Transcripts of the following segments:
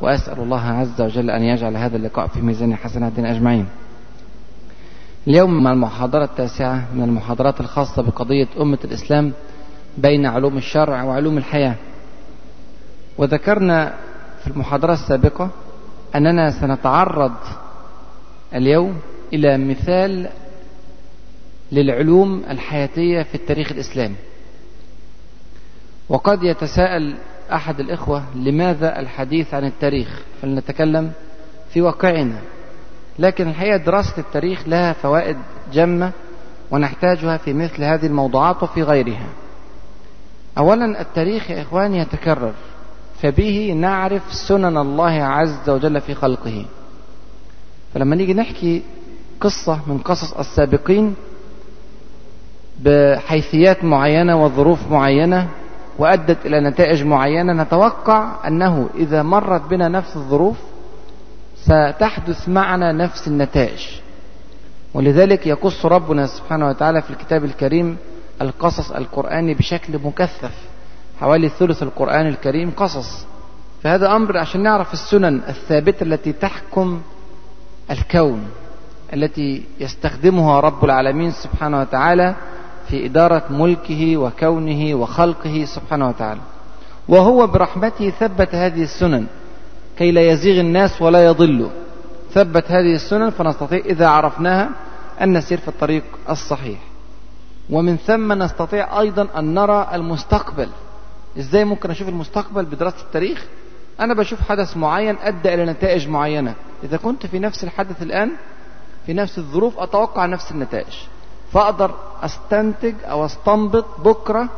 وأسأل الله عز وجل أن يجعل هذا اللقاء في ميزان حسناتنا أجمعين. اليوم مع المحاضرة التاسعة من المحاضرات الخاصة بقضية أمة الإسلام بين علوم الشرع وعلوم الحياة. وذكرنا في المحاضرة السابقة أننا سنتعرض اليوم إلى مثال للعلوم الحياتية في التاريخ الإسلامي. وقد يتساءل أحد الإخوة لماذا الحديث عن التاريخ؟ فلنتكلم في واقعنا. لكن الحقيقة دراسة التاريخ لها فوائد جمة ونحتاجها في مثل هذه الموضوعات وفي غيرها. أولا التاريخ يا إخواني يتكرر فبه نعرف سنن الله عز وجل في خلقه. فلما نيجي نحكي قصة من قصص السابقين بحيثيات معينة وظروف معينة وأدت إلى نتائج معينة نتوقع أنه إذا مرت بنا نفس الظروف ستحدث معنا نفس النتائج. ولذلك يقص ربنا سبحانه وتعالى في الكتاب الكريم القصص القرآني بشكل مكثف حوالي ثلث القرآن الكريم قصص. فهذا أمر عشان نعرف السنن الثابتة التي تحكم الكون التي يستخدمها رب العالمين سبحانه وتعالى في إدارة ملكه وكونه وخلقه سبحانه وتعالى. وهو برحمته ثبت هذه السنن كي لا يزيغ الناس ولا يضلوا. ثبت هذه السنن فنستطيع إذا عرفناها أن نسير في الطريق الصحيح. ومن ثم نستطيع أيضا أن نرى المستقبل. إزاي ممكن أشوف المستقبل بدراسة التاريخ؟ أنا بشوف حدث معين أدى إلى نتائج معينة. إذا كنت في نفس الحدث الآن في نفس الظروف أتوقع نفس النتائج. فأقدر أستنتج أو أستنبط بكرة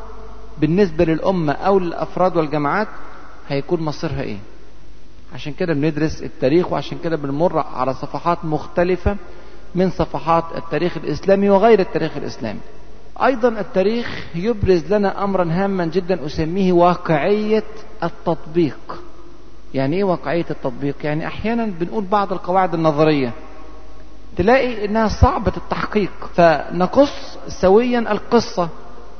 بالنسبة للأمة أو للأفراد والجماعات هيكون مصيرها إيه؟ عشان كده بندرس التاريخ وعشان كده بنمر على صفحات مختلفة من صفحات التاريخ الإسلامي وغير التاريخ الإسلامي. أيضا التاريخ يبرز لنا أمرا هاما جدا أسميه واقعية التطبيق. يعني إيه واقعية التطبيق؟ يعني أحيانا بنقول بعض القواعد النظرية. تلاقي إنها صعبة التحقيق. فنقص سويا القصة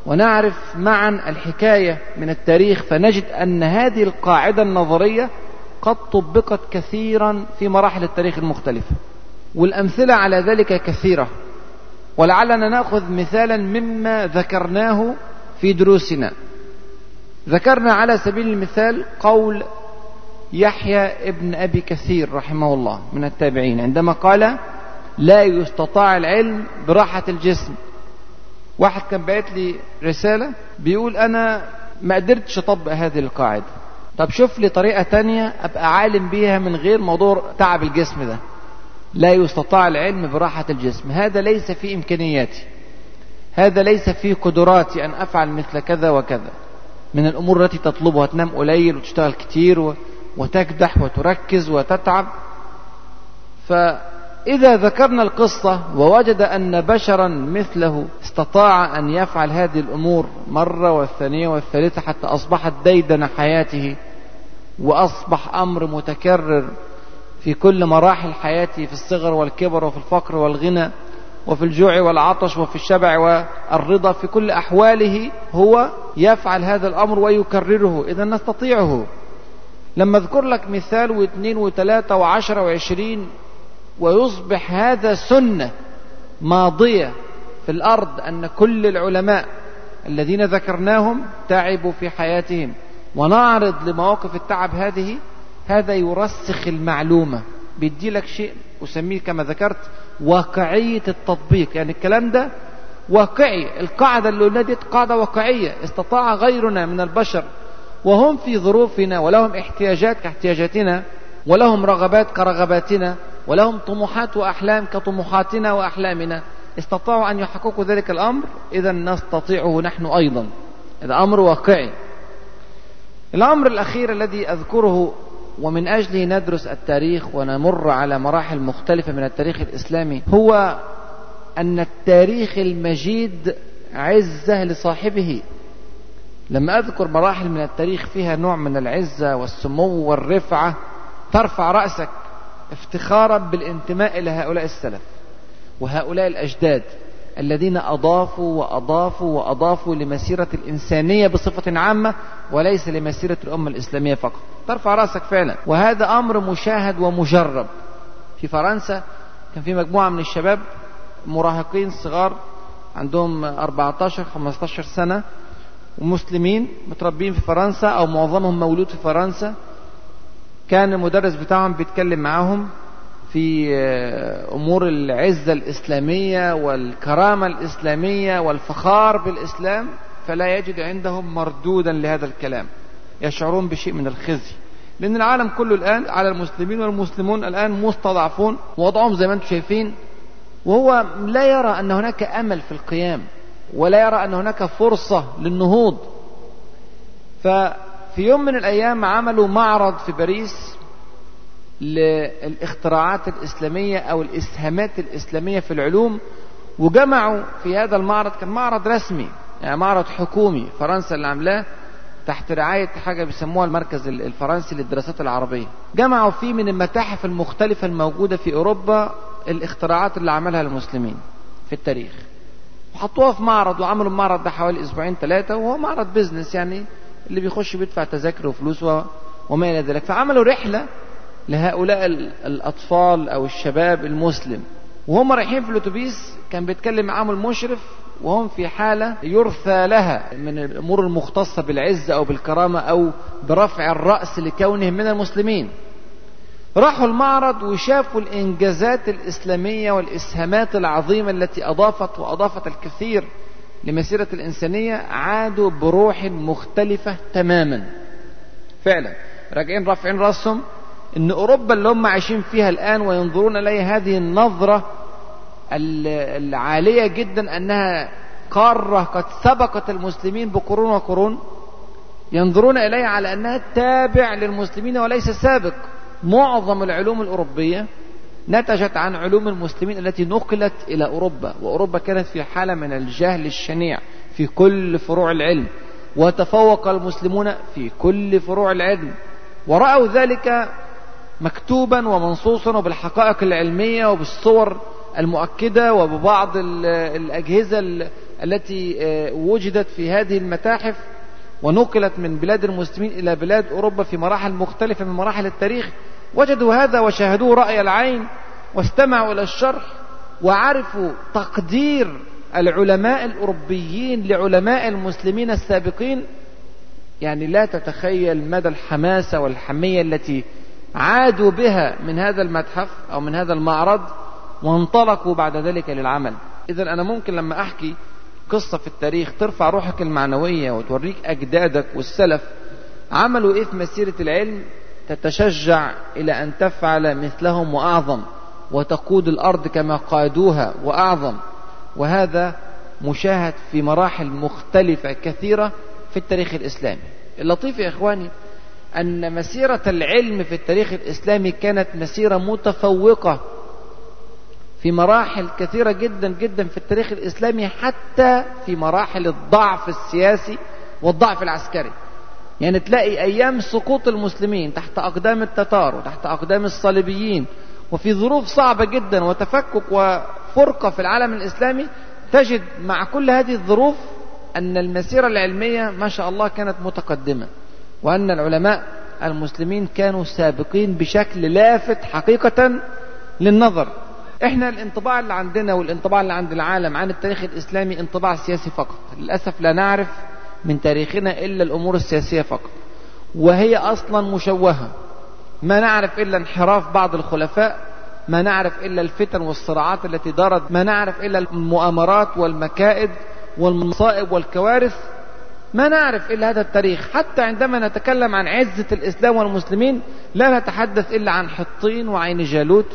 ونعرف معا الحكاية من التاريخ فنجد أن هذه القاعدة النظرية قد طبقت كثيرا في مراحل التاريخ المختلفة. والأمثلة على ذلك كثيرة. ولعلنا نأخذ مثالا مما ذكرناه في دروسنا. ذكرنا على سبيل المثال قول يحيى ابن أبي كثير رحمه الله من التابعين. عندما قال لا يستطاع العلم براحة الجسم. واحد كان بعت لي رسالة بيقول أنا ما قدرتش أطبق هذه القاعدة. طب شوف لي طريقة تانية أبقى عالم بيها من غير موضوع تعب الجسم ده. لا يستطاع العلم براحة الجسم. هذا ليس في إمكانياتي. هذا ليس في قدراتي أن أفعل مثل كذا وكذا. من الأمور التي تطلبها تنام قليل وتشتغل كتير وتكدح وتركز وتتعب. فإذا ذكرنا القصة ووجد أن بشرا مثله استطاع أن يفعل هذه الأمور مرة والثانية والثالثة حتى أصبحت ديدن حياته وأصبح أمر متكرر في كل مراحل حياته في الصغر والكبر وفي الفقر والغنى وفي الجوع والعطش وفي الشبع والرضا في كل أحواله هو يفعل هذا الأمر ويكرره إذا نستطيعه. لما أذكر لك مثال واثنين وثلاثة وعشرة وعشرين ويصبح هذا سنة ماضية في الأرض أن كل العلماء الذين ذكرناهم تعبوا في حياتهم. ونعرض لمواقف التعب هذه هذا يرسخ المعلومة. بيدي لك شيء أسميه كما ذكرت واقعية التطبيق. يعني الكلام ده واقعي. القاعدة اللي قلنا دي قاعدة واقعية. استطاع غيرنا من البشر. وهم في ظروفنا ولهم احتياجات كاحتياجاتنا ولهم رغبات كرغباتنا. ولهم طموحات وأحلام كطموحاتنا وأحلامنا. استطاعوا أن يحققوا ذلك الأمر؟ إذا نستطيعه نحن أيضا. هذا أمر واقعي. الأمر الأخير الذي أذكره ومن أجله ندرس التاريخ ونمر على مراحل مختلفة من التاريخ الإسلامي هو أن التاريخ المجيد عزة لصاحبه. لما أذكر مراحل من التاريخ فيها نوع من العزة والسمو والرفعة. ترفع رأسك. افتخارا بالانتماء إلى هؤلاء السلف وهؤلاء الأجداد الذين أضافوا وأضافوا وأضافوا لمسيرة الإنسانية بصفة عامة وليس لمسيرة الأمة الإسلامية فقط. ترفع رأسك فعلا. وهذا أمر مشاهد ومجرب. في فرنسا كان في مجموعة من الشباب مراهقين صغار عندهم 14 15 سنة ومسلمين متربين في فرنسا أو معظمهم مولود في فرنسا. كان المدرس بتاعهم بيتكلم معاهم في أمور العزة الإسلامية والكرامة الإسلامية والفخار بالإسلام فلا يجد عندهم مردودا لهذا الكلام. يشعرون بشيء من الخزي. لأن العالم كله الآن على المسلمين والمسلمون الآن مستضعفون وضعهم زي ما أنتم شايفين. وهو لا يرى أن هناك أمل في القيام ولا يرى أن هناك فرصة للنهوض. ففي يوم من الأيام عملوا معرض في باريس للإختراعات الإسلامية أو الإسهامات الإسلامية في العلوم وجمعوا في هذا المعرض كان معرض رسمي يعني معرض حكومي فرنسا اللي عاملاه تحت رعاية حاجة بيسموها المركز الفرنسي للدراسات العربية. جمعوا فيه من المتاحف المختلفة الموجودة في أوروبا الإختراعات اللي عملها المسلمين في التاريخ. وحطوها في معرض وعملوا المعرض ده حوالي أسبوعين ثلاثة وهو معرض بيزنس يعني اللي بيخش بيدفع تذاكر وفلوس وما إلى ذلك. فعملوا رحلة لهؤلاء الأطفال أو الشباب المسلم. وهم رايحين في الأتوبيس كان بيتكلم معاهم المشرف وهم في حالة يرثى لها من الأمور المختصة بالعزة أو بالكرامة أو برفع الرأس لكونهم من المسلمين. راحوا المعرض وشافوا الإنجازات الإسلامية والإسهامات العظيمة التي أضافت وأضافت الكثير لمسيرة الإنسانية عادوا بروح مختلفة تماما. فعلا. راجعين رافعين رأسهم إن أوروبا اللي هم عايشين فيها الآن وينظرون إليها هذه النظرة العالية جدا أنها قارة قد سبقت المسلمين بقرون وقرون ينظرون إليها على أنها تابع للمسلمين وليس سابق. معظم العلوم الأوروبية نتجت عن علوم المسلمين التي نقلت إلى أوروبا وأوروبا كانت في حالة من الجهل الشنيع في كل فروع العلم وتفوق المسلمون في كل فروع العلم ورأوا ذلك مكتوبا ومنصوصا وبالحقائق العلمية وبالصور المؤكدة وببعض الأجهزة التي وجدت في هذه المتاحف ونقلت من بلاد المسلمين إلى بلاد أوروبا في مراحل مختلفة من مراحل التاريخ وجدوا هذا وشاهدوه رأي العين واستمعوا إلى الشرح وعرفوا تقدير العلماء الأوروبيين لعلماء المسلمين السابقين. يعني لا تتخيل مدى الحماسة والحمية التي عادوا بها من هذا المتحف أو من هذا المعرض وانطلقوا بعد ذلك للعمل. إذا أنا ممكن لما أحكي قصة في التاريخ ترفع روحك المعنوية وتوريك أجدادك والسلف عملوا إيه في مسيرة العلم؟ تتشجع إلى أن تفعل مثلهم وأعظم وتقود الأرض كما قادوها وأعظم. وهذا مشاهد في مراحل مختلفة كثيرة في التاريخ الإسلامي. اللطيف يا إخواني أن مسيرة العلم في التاريخ الإسلامي كانت مسيرة متفوقة في مراحل كثيرة جدا جدا في التاريخ الإسلامي حتى في مراحل الضعف السياسي والضعف العسكري. يعني تلاقي أيام سقوط المسلمين تحت أقدام التتار وتحت أقدام الصليبيين وفي ظروف صعبة جدا وتفكك وفرقة في العالم الإسلامي تجد مع كل هذه الظروف أن المسيرة العلمية ما شاء الله كانت متقدمة وأن العلماء المسلمين كانوا سابقين بشكل لافت حقيقة للنظر. إحنا الانطباع اللي عندنا والانطباع اللي عند العالم عن التاريخ الإسلامي انطباع سياسي فقط للأسف لا نعرف من تاريخنا إلا الأمور السياسية فقط. وهي أصلا مشوهة. ما نعرف إلا انحراف بعض الخلفاء ما نعرف إلا الفتن والصراعات التي دارت ما نعرف إلا المؤامرات والمكائد والمصائب والكوارث. ما نعرف إلا هذا التاريخ. حتى عندما نتكلم عن عزة الإسلام والمسلمين لا نتحدث إلا عن حطين وعين جالوت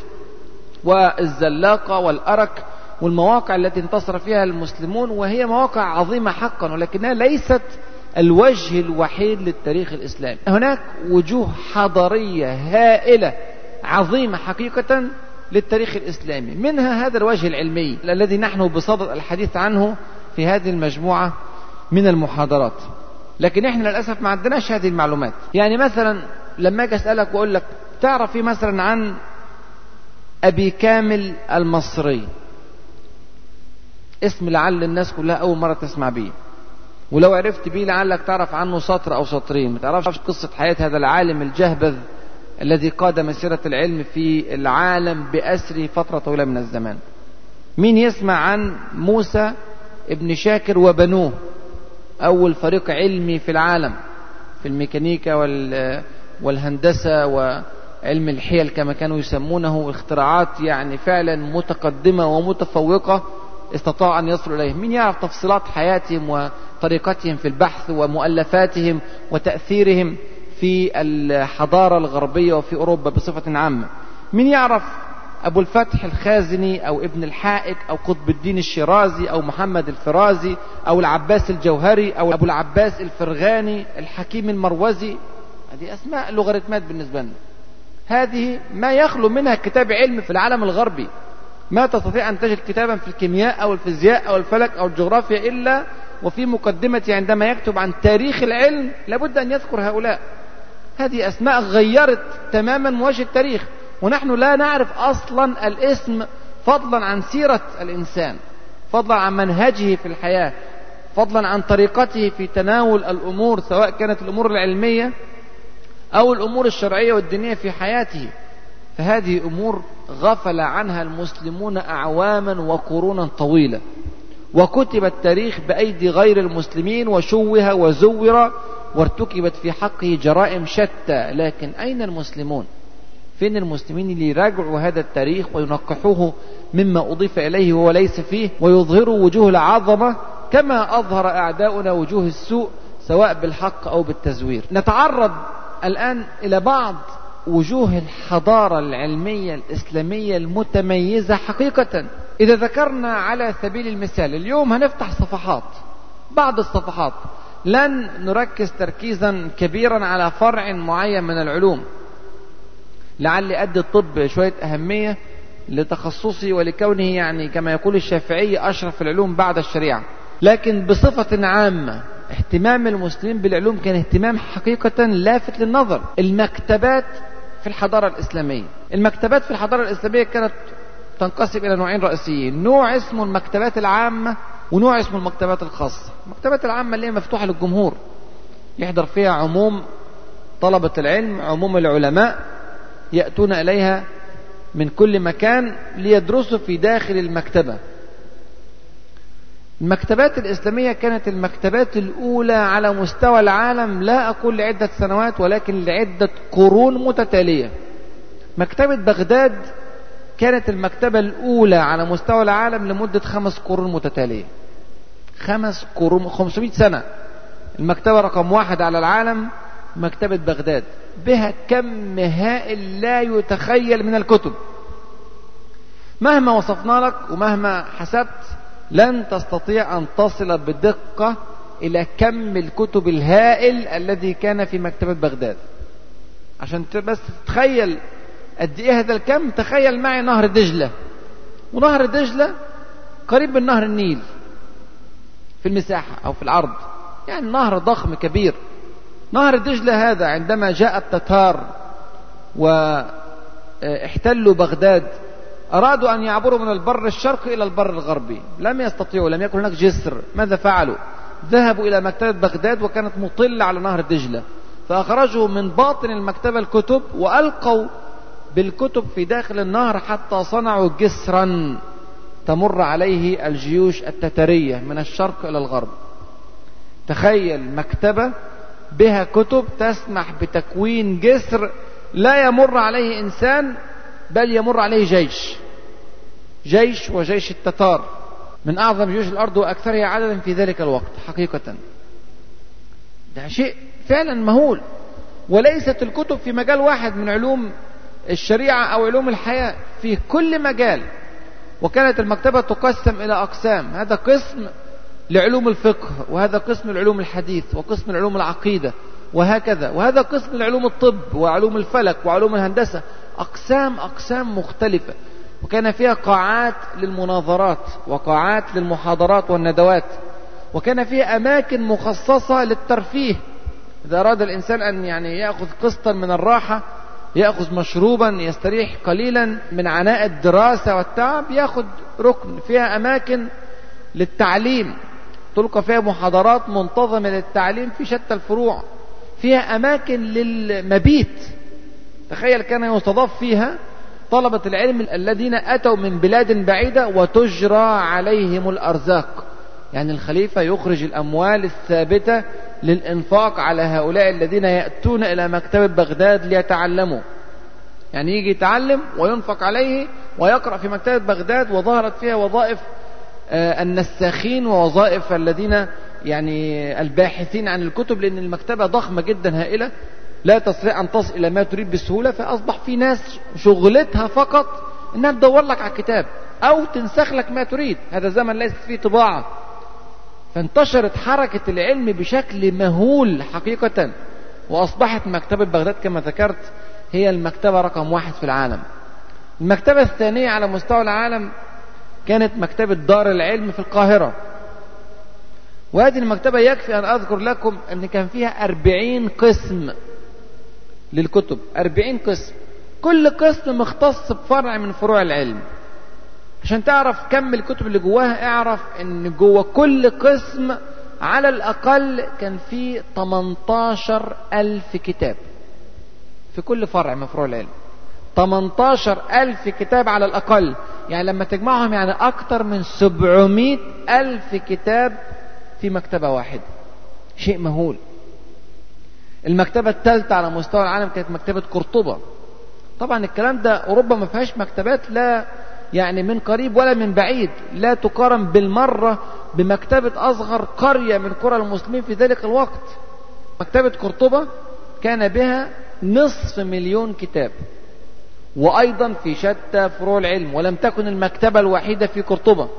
والزلاقة والأرك والمواقع التي انتصر فيها المسلمون وهي مواقع عظيمة حقا ولكنها ليست الوجه الوحيد للتاريخ الإسلامي. هناك وجوه حضارية هائلة عظيمة حقيقة للتاريخ الإسلامي. منها هذا الوجه العلمي الذي نحن بصدد الحديث عنه في هذه المجموعة من المحاضرات. لكن إحنا للأسف ما عندناش هذه المعلومات. يعني مثلا لما أجي أسألك وأقول لك تعرف في مثلا عن أبي كامل المصري؟ اسم لعل الناس كلها أول مرة تسمع به ولو عرفت بيه لعلك تعرف عنه سطر أو سطرين. ما تعرفش قصة حياة هذا العالم الجهبذ الذي قاد مسيرة العلم في العالم بأسره فترة طويلة من الزمان. مين يسمع عن موسى ابن شاكر وبنوه؟ أول فريق علمي في العالم. في الميكانيكا وال والهندسة وعلم الحيل كما كانوا يسمونه. اختراعات يعني فعلا متقدمة ومتفوقة. استطاعوا أن يصلوا إليه من يعرف تفصيلات حياتهم وطريقتهم في البحث ومؤلفاتهم وتأثيرهم في الحضارة الغربية وفي أوروبا بصفة عامة. من يعرف أبو الفتح الخازني أو ابن الحائك أو قطب الدين الشيرازي أو محمد الفرازي أو العباس الجوهري أو أبو العباس الفرغاني الحكيم المروزي. هذه أسماء لوغاريتمات بالنسبة لنا. هذه ما يخلو منها كتاب علم في العالم الغربي. ما تستطيع أن تجد كتابا في الكيمياء أو الفيزياء أو الفلك أو الجغرافيا إلا وفي مقدمته عندما يكتب عن تاريخ العلم لابد أن يذكر هؤلاء. هذه أسماء غيرت تماما وجه التاريخ ونحن لا نعرف أصلا الاسم فضلا عن سيرة الإنسان فضلا عن منهجه في الحياة فضلا عن طريقته في تناول الأمور سواء كانت الأمور العلمية أو الأمور الشرعية والدينية في حياته. فهذه أمور غفل عنها المسلمون أعواما وقرونا طويلة وكتب التاريخ بأيدي غير المسلمين وشوه وزور وارتكبت في حقه جرائم شتى. لكن أين المسلمون؟ فين المسلمين اللي يراجعوا هذا التاريخ وينقحوه مما أضيف إليه وهو ليس فيه ويظهروا وجوه العظمة كما أظهر أعداؤنا وجوه السوء سواء بالحق أو بالتزوير. نتعرض الآن إلى بعض وجوه الحضارة العلمية الإسلامية المتميزة حقيقة. إذا ذكرنا على سبيل المثال اليوم هنفتح صفحات بعض الصفحات لن نركز تركيزا كبيرا على فرع معين من العلوم. لعل أدي الطب شوية أهمية لتخصصي ولكونه يعني كما يقول الشافعي أشرف العلوم بعد الشريعة. لكن بصفة عامة اهتمام المسلمين بالعلوم كان اهتمام حقيقة لافت للنظر. المكتبات في الحضارة الإسلامية. المكتبات في الحضارة الإسلامية كانت تنقسم إلى نوعين رئيسيين. نوع اسمه المكتبات العامة ونوع اسمه المكتبات الخاصة. المكتبات العامة اللي هي مفتوحة للجمهور. يحضر فيها عموم طلبة العلم عموم العلماء يأتون إليها من كل مكان ليدرسوا في داخل المكتبة. المكتبات الإسلامية كانت المكتبات الأولى على مستوى العالم لا أقول لعدة سنوات ولكن لعدة قرون متتالية. مكتبة بغداد كانت المكتبة الأولى على مستوى العالم لمدة خمس قرون متتالية. خمس قرون 500 سنة. المكتبة رقم واحد على العالم مكتبة بغداد. بها كم هائل لا يتخيل من الكتب. مهما وصفنا لك ومهما حسبت لن تستطيع أن تصل بدقة إلى كم الكتب الهائل الذي كان في مكتبة بغداد. عشان بس تتخيل قد إيه هذا الكم؟ تخيل معي نهر دجلة. ونهر دجلة قريب من نهر النيل في المساحة أو في العرض. يعني نهر ضخم كبير. نهر دجلة هذا عندما جاء التتار واحتلوا بغداد أرادوا أن يعبروا من البر الشرقي إلى البر الغربي. لم يستطيعوا لم يكن هناك جسر. ماذا فعلوا؟ ذهبوا إلى مكتبة بغداد وكانت مطلة على نهر دجلة. فأخرجوا من باطن المكتبة الكتب وألقوا بالكتب في داخل النهر حتى صنعوا جسرا تمر عليه الجيوش التترية من الشرق إلى الغرب. تخيل مكتبة بها كتب تسمح بتكوين جسر لا يمر عليه إنسان بل يمر عليه جيش. جيش وجيش التتار. من أعظم جيوش الأرض وأكثرها عددا في ذلك الوقت حقيقة. ده شيء فعلا مهول. وليست الكتب في مجال واحد من علوم الشريعة أو علوم الحياة في كل مجال. وكانت المكتبة تقسم إلى أقسام. هذا قسم لعلوم الفقه وهذا قسم العلوم الحديث وقسم العلوم العقيدة وهكذا. وهذا قسم العلوم الطب وعلوم الفلك وعلوم الهندسة. أقسام أقسام مختلفة. وكان فيها قاعات للمناظرات وقاعات للمحاضرات والندوات وكان فيها أماكن مخصصة للترفيه. إذا أراد الإنسان أن يعني يأخذ قسطا من الراحة يأخذ مشروبا يستريح قليلا من عناء الدراسة والتعب يأخذ ركن. فيها أماكن للتعليم. تلقى فيها محاضرات منتظمة للتعليم في شتى الفروع. فيها أماكن للمبيت. تخيل كان يستضاف فيها طلبة العلم الذين أتوا من بلاد بعيدة وتجرى عليهم الأرزاق. يعني الخليفة يخرج الأموال الثابتة للإنفاق على هؤلاء الذين يأتون إلى مكتبة بغداد ليتعلموا. يعني يجي يتعلم وينفق عليه ويقرأ في مكتبة بغداد وظهرت فيها وظائف النساخين ووظائف الذين يعني الباحثين عن الكتب لأن المكتبة ضخمة جدا هائلة. لا تستطيع أن تصل إلى ما تريد بسهولة فأصبح في ناس شغلتها فقط إنها تدور لك على الكتاب أو تنسخ لك ما تريد. هذا زمن ليست فيه طباعة. فانتشرت حركة العلم بشكل مهول حقيقة وأصبحت مكتبة بغداد كما ذكرت هي المكتبة رقم واحد في العالم. المكتبة الثانية على مستوى العالم كانت مكتبة دار العلم في القاهرة. وهذه المكتبة يكفي أن أذكر لكم أن كان فيها أربعين قسم للكتب. أربعين قسم. كل قسم مختص بفرع من فروع العلم. عشان تعرف كم الكتب اللي جواها اعرف إن جوا كل قسم على الأقل كان في 18 ألف كتاب في كل فرع من فروع العلم. 18 ألف كتاب على الأقل. يعني لما تجمعهم يعني أكتر من 700 ألف كتاب في مكتبة واحدة. شيء مهول. المكتبة الثالثة على مستوى العالم كانت مكتبة قرطبة. طبعا الكلام ده أوروبا ما فيهاش مكتبات لا يعني من قريب ولا من بعيد. لا تقارن بالمرة بمكتبة أصغر قرية من قرى المسلمين في ذلك الوقت. مكتبة قرطبة كان بها نصف مليون كتاب. وأيضا في شتى فروع العلم ولم تكن المكتبة الوحيدة في قرطبة.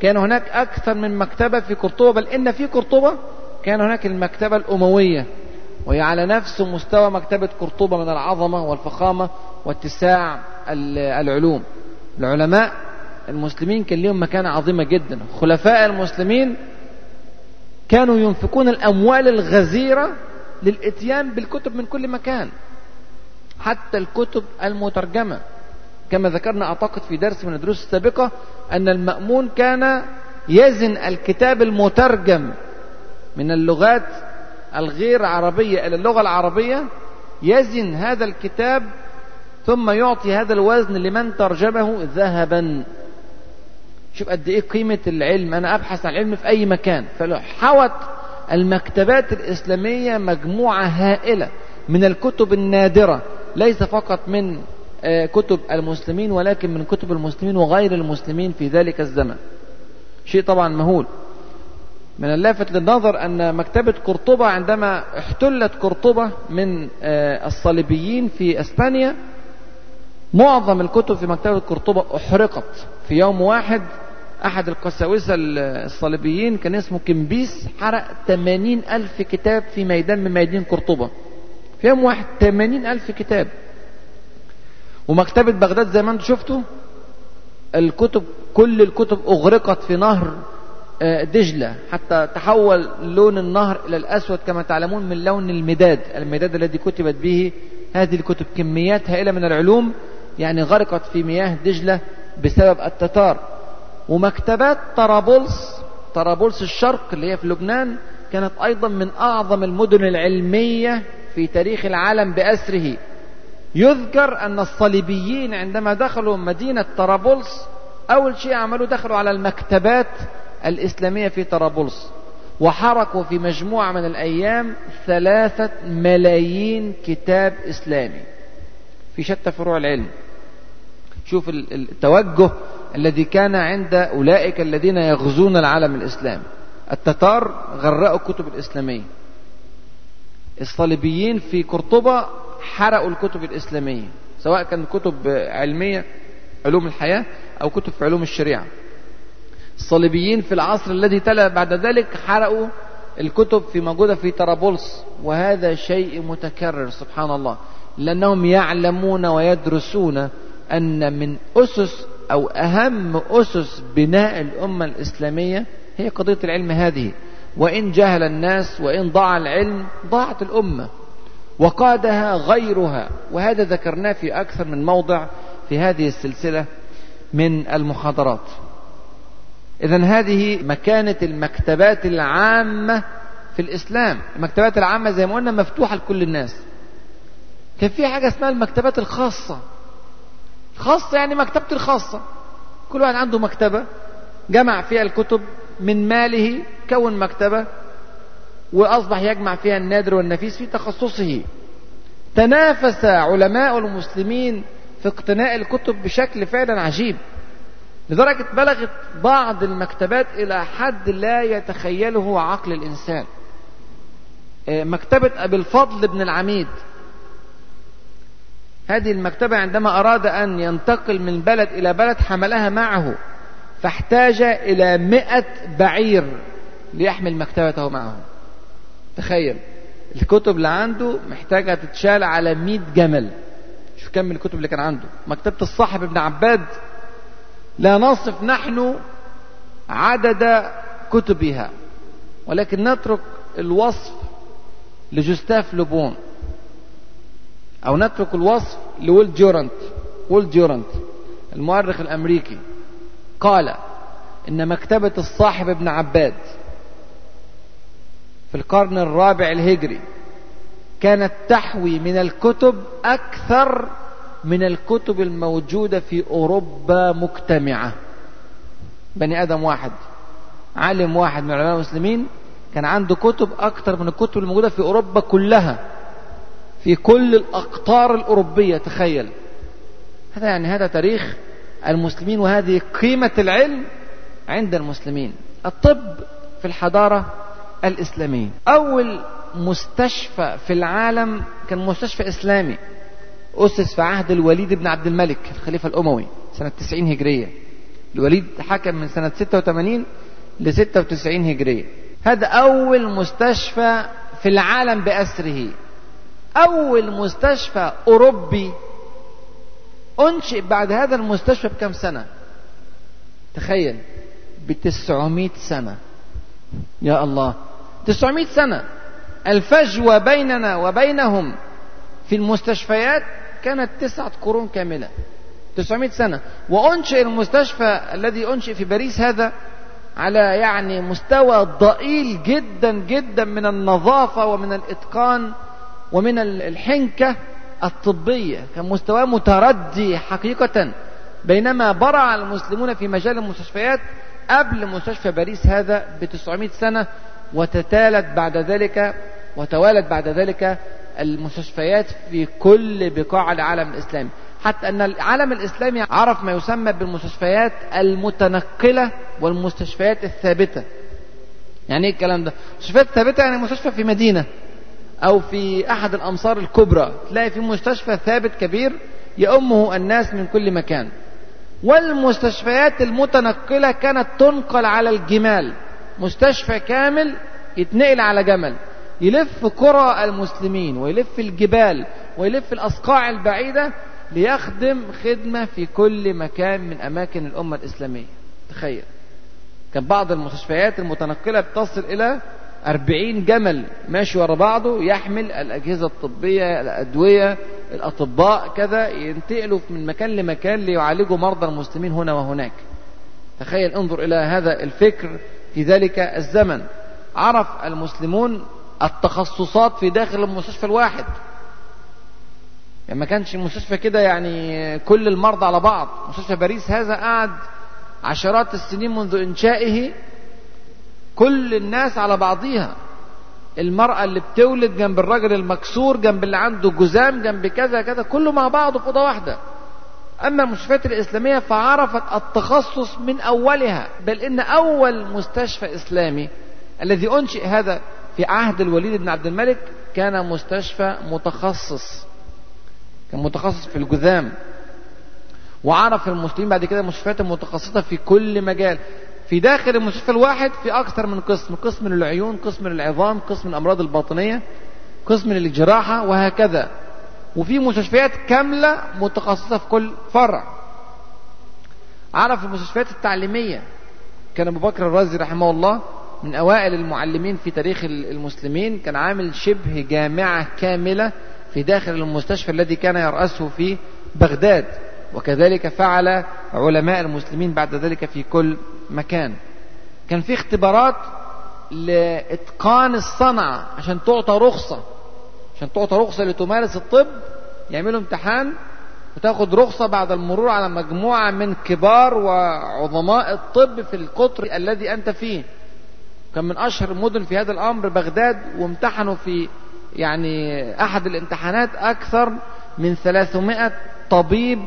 كان هناك أكثر من مكتبة في قرطبة بل إن في قرطبة كان هناك المكتبة الأموية. وهي على نفس مستوى مكتبة قرطبة من العظمة والفخامة واتساع العلوم. العلماء المسلمين كان لهم مكانة عظيمة جدا. خلفاء المسلمين كانوا ينفقون الأموال الغزيرة للإتيان بالكتب من كل مكان. حتى الكتب المترجمة. كما ذكرنا أعتقد في درس من الدروس السابقة أن المأمون كان يزن الكتاب المترجم من اللغات الغير عربية إلى اللغة العربية يزن هذا الكتاب ثم يعطي هذا الوزن لمن ترجمه ذهبا. شوف قد إيه قيمة العلم. أنا أبحث عن العلم في أي مكان. فحوت المكتبات الإسلامية مجموعة هائلة من الكتب النادرة ليس فقط من كتب المسلمين ولكن من كتب المسلمين وغير المسلمين في ذلك الزمن. شيء طبعا مهول. من اللافت للنظر أن مكتبة قرطبة عندما احتلت قرطبة من الصليبيين في أسبانيا معظم الكتب في مكتبة قرطبة أحرقت. في يوم واحد أحد القساوسة الصليبيين كان اسمه كمبيس حرق 80 ألف كتاب في ميدان من ميادين قرطبة. في يوم واحد 80 ألف كتاب. ومكتبة بغداد زي ما أنتم شفتوا الكتب كل الكتب أغرقت في نهر دجلة حتى تحول لون النهر إلى الأسود كما تعلمون من لون المداد المداد الذي كتبت به هذه الكتب كميات هائلة من العلوم يعني غرقت في مياه دجلة بسبب التتار. ومكتبات طرابلس طرابلس الشرق اللي هي في لبنان كانت أيضا من أعظم المدن العلمية في تاريخ العالم بأسره. يذكر أن الصليبيين عندما دخلوا مدينة طرابلس أول شيء عملوا دخلوا على المكتبات الإسلامية في طرابلس وحركوا في مجموعة من الأيام ثلاثة ملايين كتاب إسلامي في شتى فروع العلم. شوف التوجه الذي كان عند أولئك الذين يغزون العالم الإسلامي. التتار غرقوا الكتب الإسلامية. الصليبيين في قرطبة حرقوا الكتب الإسلامية سواء كان كتب علمية علوم الحياة أو كتب في علوم الشريعة. الصليبيين في العصر الذي تلا بعد ذلك حرقوا الكتب في موجودة في طرابلس وهذا شيء متكرر سبحان الله لأنهم يعلمون ويدرسون أن من أسس أو أهم أسس بناء الأمة الإسلامية هي قضية العلم هذه. وإن جهل الناس وإن ضاع العلم ضاعت الأمة وقادها غيرها. وهذا ذكرناه في أكثر من موضع في هذه السلسلة من المحاضرات. إذا هذه مكانة المكتبات العامة في الإسلام. المكتبات العامة زي ما قلنا مفتوحة لكل الناس. كان في حاجة اسمها المكتبات الخاصة. خاصة يعني مكتبتي الخاصة. كل واحد عنده مكتبة. جمع فيها الكتب من ماله كون مكتبة. وأصبح يجمع فيها النادر والنفيس في تخصصه. تنافس علماء المسلمين في اقتناء الكتب بشكل فعلا عجيب. لدرجة بلغت بعض المكتبات إلى حد لا يتخيله عقل الإنسان. مكتبة أبي الفضل بن العميد. هذه المكتبة عندما أراد أن ينتقل من بلد إلى بلد حملها معه فاحتاج إلى مئة بعير ليحمل مكتبته معه. تخيل الكتب اللي عنده محتاجة تتشال على مئة جمل. شوف كم الكتب اللي كان عنده. مكتبة الصاحب ابن عباد لا نصف نحن عدد كتبها ولكن نترك الوصف لجوستاف لوبون أو نترك الوصف لويل ديورانت ويل ديورانت المؤرخ الأمريكي. قال إن مكتبة الصاحب ابن عباد في القرن الرابع الهجري كانت تحوي من الكتب أكثر من الكتب الموجودة في أوروبا مجتمعة. بني آدم واحد. عالم واحد من علماء المسلمين. كان عنده كتب أكثر من الكتب الموجودة في أوروبا كلها. في كل الأقطار الأوروبية تخيل. هذا يعني هذا تاريخ المسلمين وهذه قيمة العلم عند المسلمين. الطب في الحضارة الإسلامية. أول مستشفى في العالم كان مستشفى إسلامي. أسس في عهد الوليد بن عبد الملك الخليفة الأموي سنة 90 هجرية. الوليد حكم من سنة 86 ل 96 هجرية. هذا أول مستشفى في العالم بأسره. أول مستشفى أوروبي. أنشئ بعد هذا المستشفى بكم سنة؟ تخيل بتسعمائة سنة. يا الله تسعمائة سنة. الفجوة بيننا وبينهم في المستشفيات كانت تسعة قرون كاملة. تسعمائة سنة. وأنشئ المستشفى الذي أنشئ في باريس هذا على يعني مستوى ضئيل جدا جدا من النظافة ومن الإتقان ومن الحنكة الطبية كان مستواه متردي حقيقة. بينما برع المسلمون في مجال المستشفيات قبل مستشفى باريس هذا ب 900 سنة وتتالت بعد ذلك وتوالت بعد ذلك المستشفيات في كل بقاع العالم الإسلامي. حتى أن العالم الإسلامي عرف ما يسمى بالمستشفيات المتنقلة والمستشفيات الثابتة. يعني إيه الكلام ده؟ مستشفيات ثابتة يعني مستشفى في مدينة أو في أحد الأمصار الكبرى. تلاقي في مستشفى ثابت كبير يأمه الناس من كل مكان. والمستشفيات المتنقلة كانت تنقل على الجمال. مستشفى كامل يتنقل على جمل. يلف قرى المسلمين ويلف الجبال ويلف الأصقاع البعيدة ليخدم خدمة في كل مكان من أماكن الأمة الإسلامية. تخيل. كان بعض المستشفيات المتنقلة بتصل إلى أربعين جمل ماشي ورا بعضه يحمل الأجهزة الطبية الأدوية الأطباء كذا ينتقلوا من مكان لمكان ليعالجوا مرضى المسلمين هنا وهناك. تخيل انظر إلى هذا الفكر في ذلك الزمن. عرف المسلمون التخصصات في داخل المستشفى الواحد. يعني ما كانش المستشفى كده يعني كل المرضى على بعض. مستشفى باريس هذا قعد عشرات السنين منذ إنشائه كل الناس على بعضيها. المرأة اللي بتولد جنب الراجل المكسور جنب اللي عنده جزام جنب كذا كذا كله مع بعضه في أوضة واحدة. أما المستشفيات الإسلامية فعرفت التخصص من أولها بل إن أول مستشفى إسلامي الذي أنشئ هذا في عهد الوليد بن عبد الملك كان مستشفى متخصص. كان متخصص في الجذام. وعرف المسلمين بعد كده المستشفيات المتخصصة في كل مجال. في داخل المستشفى الواحد في أكثر من قسم قسم للعيون قسم للعظام قسم للأمراض الباطنية قسم للجراحة وهكذا. وفي مستشفيات كاملة متخصصة في كل فرع. عرف المستشفيات التعليمية. كان أبو بكر الرازي رحمه الله من أوائل المعلمين في تاريخ المسلمين كان عامل شبه جامعة كاملة في داخل المستشفى الذي كان يرأسه في بغداد. وكذلك فعل علماء المسلمين بعد ذلك في كل مكان. كان في اختبارات لإتقان الصنعة عشان تعطى رخصة. عشان تعطى رخصة لتمارس الطب يعملوا امتحان وتاخد رخصة بعد المرور على مجموعة من كبار وعظماء الطب في القطر الذي أنت فيه. كان من أشهر المدن في هذا الأمر بغداد وامتحنوا في يعني أحد الامتحانات أكثر من 300 طبيب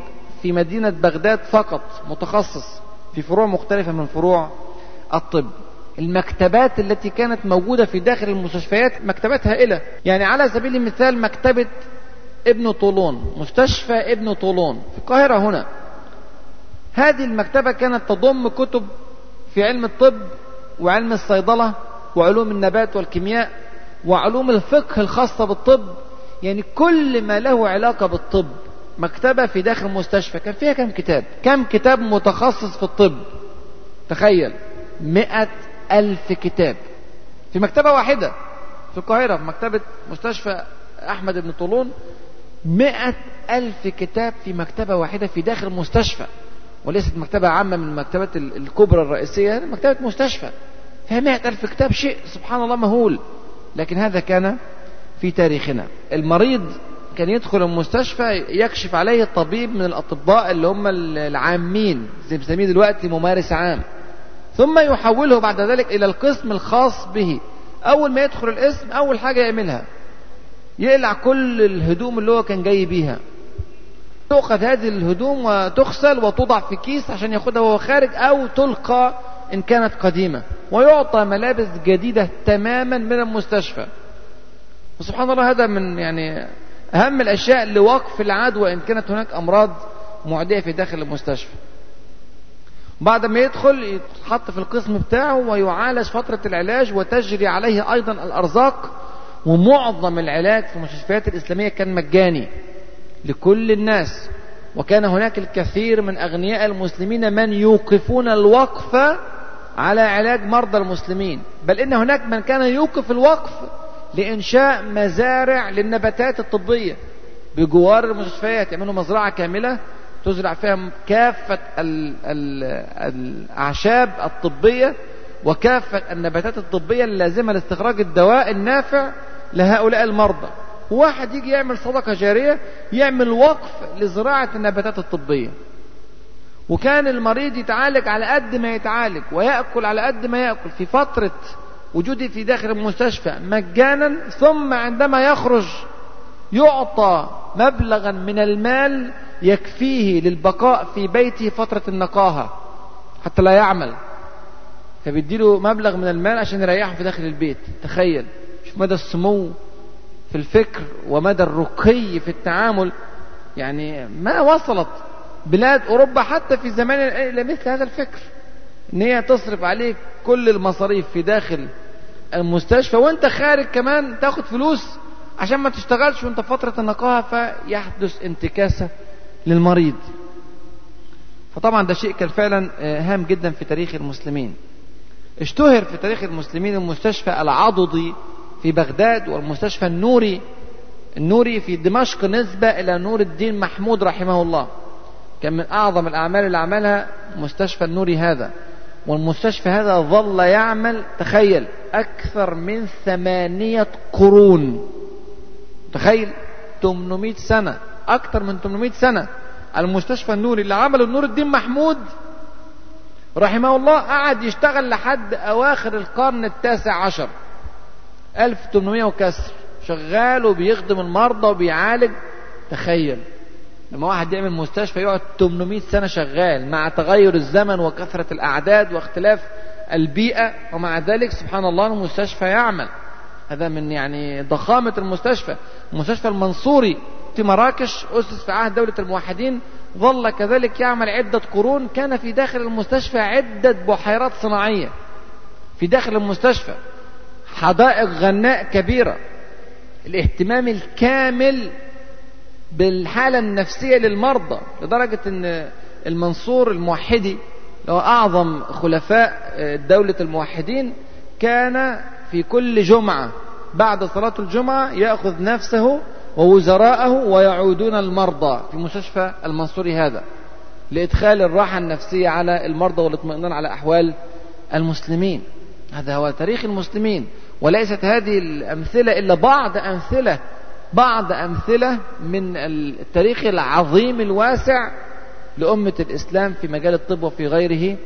في مدينة بغداد فقط متخصص في فروع مختلفة من فروع الطب. المكتبات التي كانت موجودة في داخل المستشفيات مكتبات هائلة. يعني على سبيل المثال مكتبة ابن طولون مستشفى ابن طولون في القاهرة هنا. هذه المكتبة كانت تضم كتب في علم الطب وعلم الصيدلة وعلوم النبات والكيمياء وعلوم الفقه الخاصة بالطب يعني كل ما له علاقة بالطب. مكتبة في داخل المستشفى كان فيها كم كتاب؟ كم كتاب متخصص في الطب؟ تخيل مئة ألف كتاب. في مكتبة واحدة في القاهرة في مكتبة مستشفى أحمد بن طولون مئة ألف كتاب في مكتبة واحدة في داخل المستشفى. وليست مكتبة عامة من المكتبات الكبرى الرئيسية مكتبة مستشفى. فيها مئة ألف كتاب شيء سبحان الله مهول. لكن هذا كان في تاريخنا. المريض كان يدخل المستشفى يكشف عليه الطبيب من الأطباء اللي هم العامين زي بنسميه دلوقتي ممارس عام. ثم يحوله بعد ذلك إلى القسم الخاص به. أول ما يدخل الاسم أول حاجة يعملها يقلع كل الهدوم اللي هو كان جاي بيها. تؤخذ هذه الهدوم وتغسل وتوضع في كيس عشان ياخدها وهو خارج أو تلقى إن كانت قديمة. ويعطى ملابس جديدة تماما من المستشفى. وسبحان الله هذا من يعني أهم الأشياء لوقف العدوى إن كانت هناك أمراض معدية في داخل المستشفى. بعد ما يدخل يتحط في القسم بتاعه ويعالج فترة العلاج وتجري عليه أيضا الأرزاق ومعظم العلاج في المستشفيات الإسلامية كان مجاني. لكل الناس. وكان هناك الكثير من أغنياء المسلمين من يوقفون الوقف على علاج مرضى المسلمين. بل إن هناك من كان يوقف الوقف لإنشاء مزارع للنباتات الطبية. بجوار المستشفيات. يعملوا مزرعة كاملة تزرع فيها كافة ال ال الأعشاب الطبية وكافة النباتات الطبية اللازمة لاستخراج الدواء النافع لهؤلاء المرضى. واحد يجي يعمل صدقة جارية يعمل وقف لزراعة النباتات الطبية. وكان المريض يتعالج على قد ما يتعالج ويأكل على قد ما يأكل في فترة وجودي في داخل المستشفى مجانا ثم عندما يخرج يعطى مبلغا من المال يكفيه للبقاء في بيته فترة النقاهة حتى لا يعمل. فبيديله مبلغ من المال عشان يريحه في داخل البيت. تخيل. شوف مدى السمو. في الفكر ومدى الرقي في التعامل يعني ما وصلت بلاد أوروبا حتى في زمان إلى مثل هذا الفكر إن هي تصرف عليك كل المصاريف في داخل المستشفى وأنت خارج كمان تاخد فلوس عشان ما تشتغلش وأنت في فترة النقاهة فيحدث انتكاسة للمريض. فطبعا ده شيء كان فعلا هام جدا في تاريخ المسلمين. اشتهر في تاريخ المسلمين المستشفى العضدي في بغداد والمستشفى النوري النوري في دمشق نسبة إلى نور الدين محمود رحمه الله. كان من أعظم الأعمال اللي عملها مستشفى النوري هذا. والمستشفى هذا ظل يعمل تخيل أكثر من ثمانية قرون. تخيل 800 سنة أكثر من 800 سنة. المستشفى النوري اللي عمله نور الدين محمود رحمه الله قعد يشتغل لحد أواخر القرن التاسع عشر. 1800 وكسر. شغال وبيخدم المرضى وبيعالج. تخيل. لما واحد يعمل مستشفى يقعد 800 سنة شغال مع تغير الزمن وكثرة الأعداد واختلاف البيئة ومع ذلك سبحان الله المستشفى يعمل. هذا من يعني ضخامة المستشفى. المستشفى المنصوري في مراكش أسس في عهد دولة الموحدين ظل كذلك يعمل عدة قرون. كان في داخل المستشفى عدة بحيرات صناعية. في داخل المستشفى. حدائق غناء كبيرة. الاهتمام الكامل بالحالة النفسية للمرضى لدرجة إن المنصور الموحدي هو أعظم خلفاء دولة الموحدين كان في كل جمعة بعد صلاة الجمعة يأخذ نفسه ووزراءه ويعودون المرضى في مستشفى المنصوري هذا لإدخال الراحة النفسية على المرضى والاطمئنان على أحوال المسلمين. هذا هو تاريخ المسلمين. وليست هذه الأمثلة إلا بعض أمثلة بعض أمثلة من التاريخ العظيم الواسع لأمة الإسلام في مجال الطب وفي غيره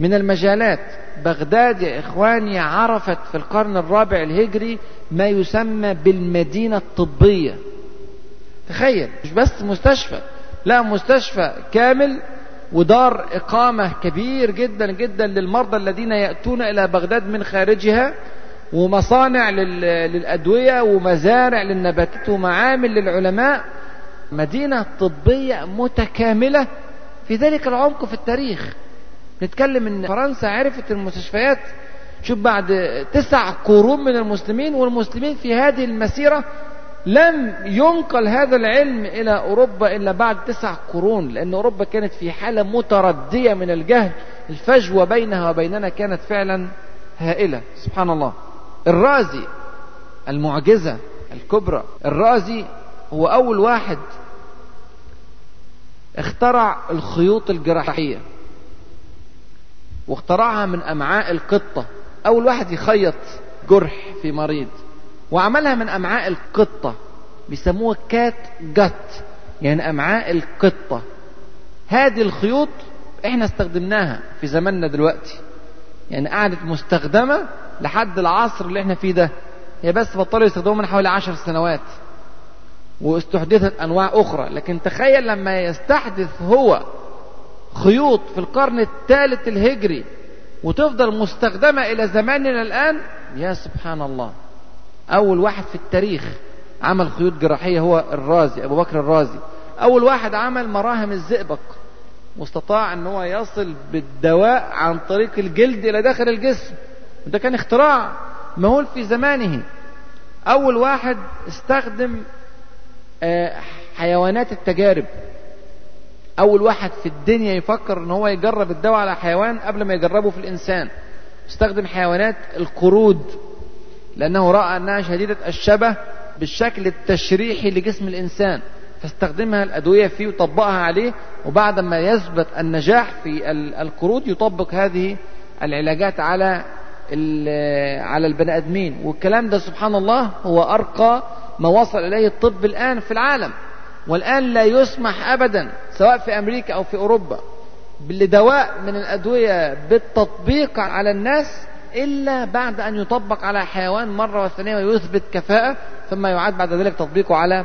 من المجالات. بغداد يا إخواني عرفت في القرن الرابع الهجري ما يسمى بالمدينة الطبية. تخيل مش بس مستشفى لا مستشفى كامل ودار إقامة كبير جدا جدا للمرضى الذين يأتون إلى بغداد من خارجها. ومصانع للأدوية ومزارع للنباتات ومعامل للعلماء. مدينة طبية متكاملة. في ذلك العمق في التاريخ. نتكلم إن فرنسا عرفت المستشفيات. شوف بعد تسع قرون من المسلمين والمسلمين في هذه المسيرة لم ينقل هذا العلم إلى أوروبا إلا بعد تسع قرون لأن أوروبا كانت في حالة متردية من الجهل الفجوة بينها وبيننا كانت فعلا هائلة. سبحان الله. الرازي المعجزة الكبرى. الرازي هو أول واحد اخترع الخيوط الجراحية واخترعها من أمعاء القطة. أول واحد يخيط جرح في مريض وعملها من أمعاء القطة بيسموها كات جت يعني أمعاء القطة. هذه الخيوط إحنا استخدمناها في زماننا دلوقتي يعني قعدت مستخدمة لحد العصر اللي إحنا فيه ده. هي بس بطلوا يستخدموها من حوالي عشر سنوات. واستحدثت أنواع أخرى. لكن تخيل لما يستحدث هو خيوط في القرن الثالث الهجري وتفضل مستخدمة إلى زماننا الآن يا سبحان الله. أول واحد في التاريخ عمل خيوط جراحية هو الرازي أبو بكر الرازي. أول واحد عمل مراهم الزئبق. واستطاع أن هو يصل بالدواء عن طريق الجلد إلى داخل الجسم. وده كان اختراع مهول في زمانه. أول واحد استخدم حيوانات التجارب. أول واحد في الدنيا يفكر أن هو يجرب الدواء على حيوان قبل ما يجربه في الإنسان. استخدم حيوانات القرود لأنه رأى أنها شديدة الشبه بالشكل التشريحي لجسم الإنسان. فاستخدمها الأدوية فيه وطبقها عليه وبعد ما يثبت النجاح في القرود يطبق هذه العلاجات على على البني آدمين. والكلام ده سبحان الله هو أرقى ما وصل إليه الطب الآن في العالم. والآن لا يسمح أبدا سواء في أمريكا أو في أوروبا لدواء من الأدوية بالتطبيق على الناس إلا بعد أن يطبق على حيوان مرة والثانية ويثبت كفاءة ثم يعاد بعد ذلك تطبيقه على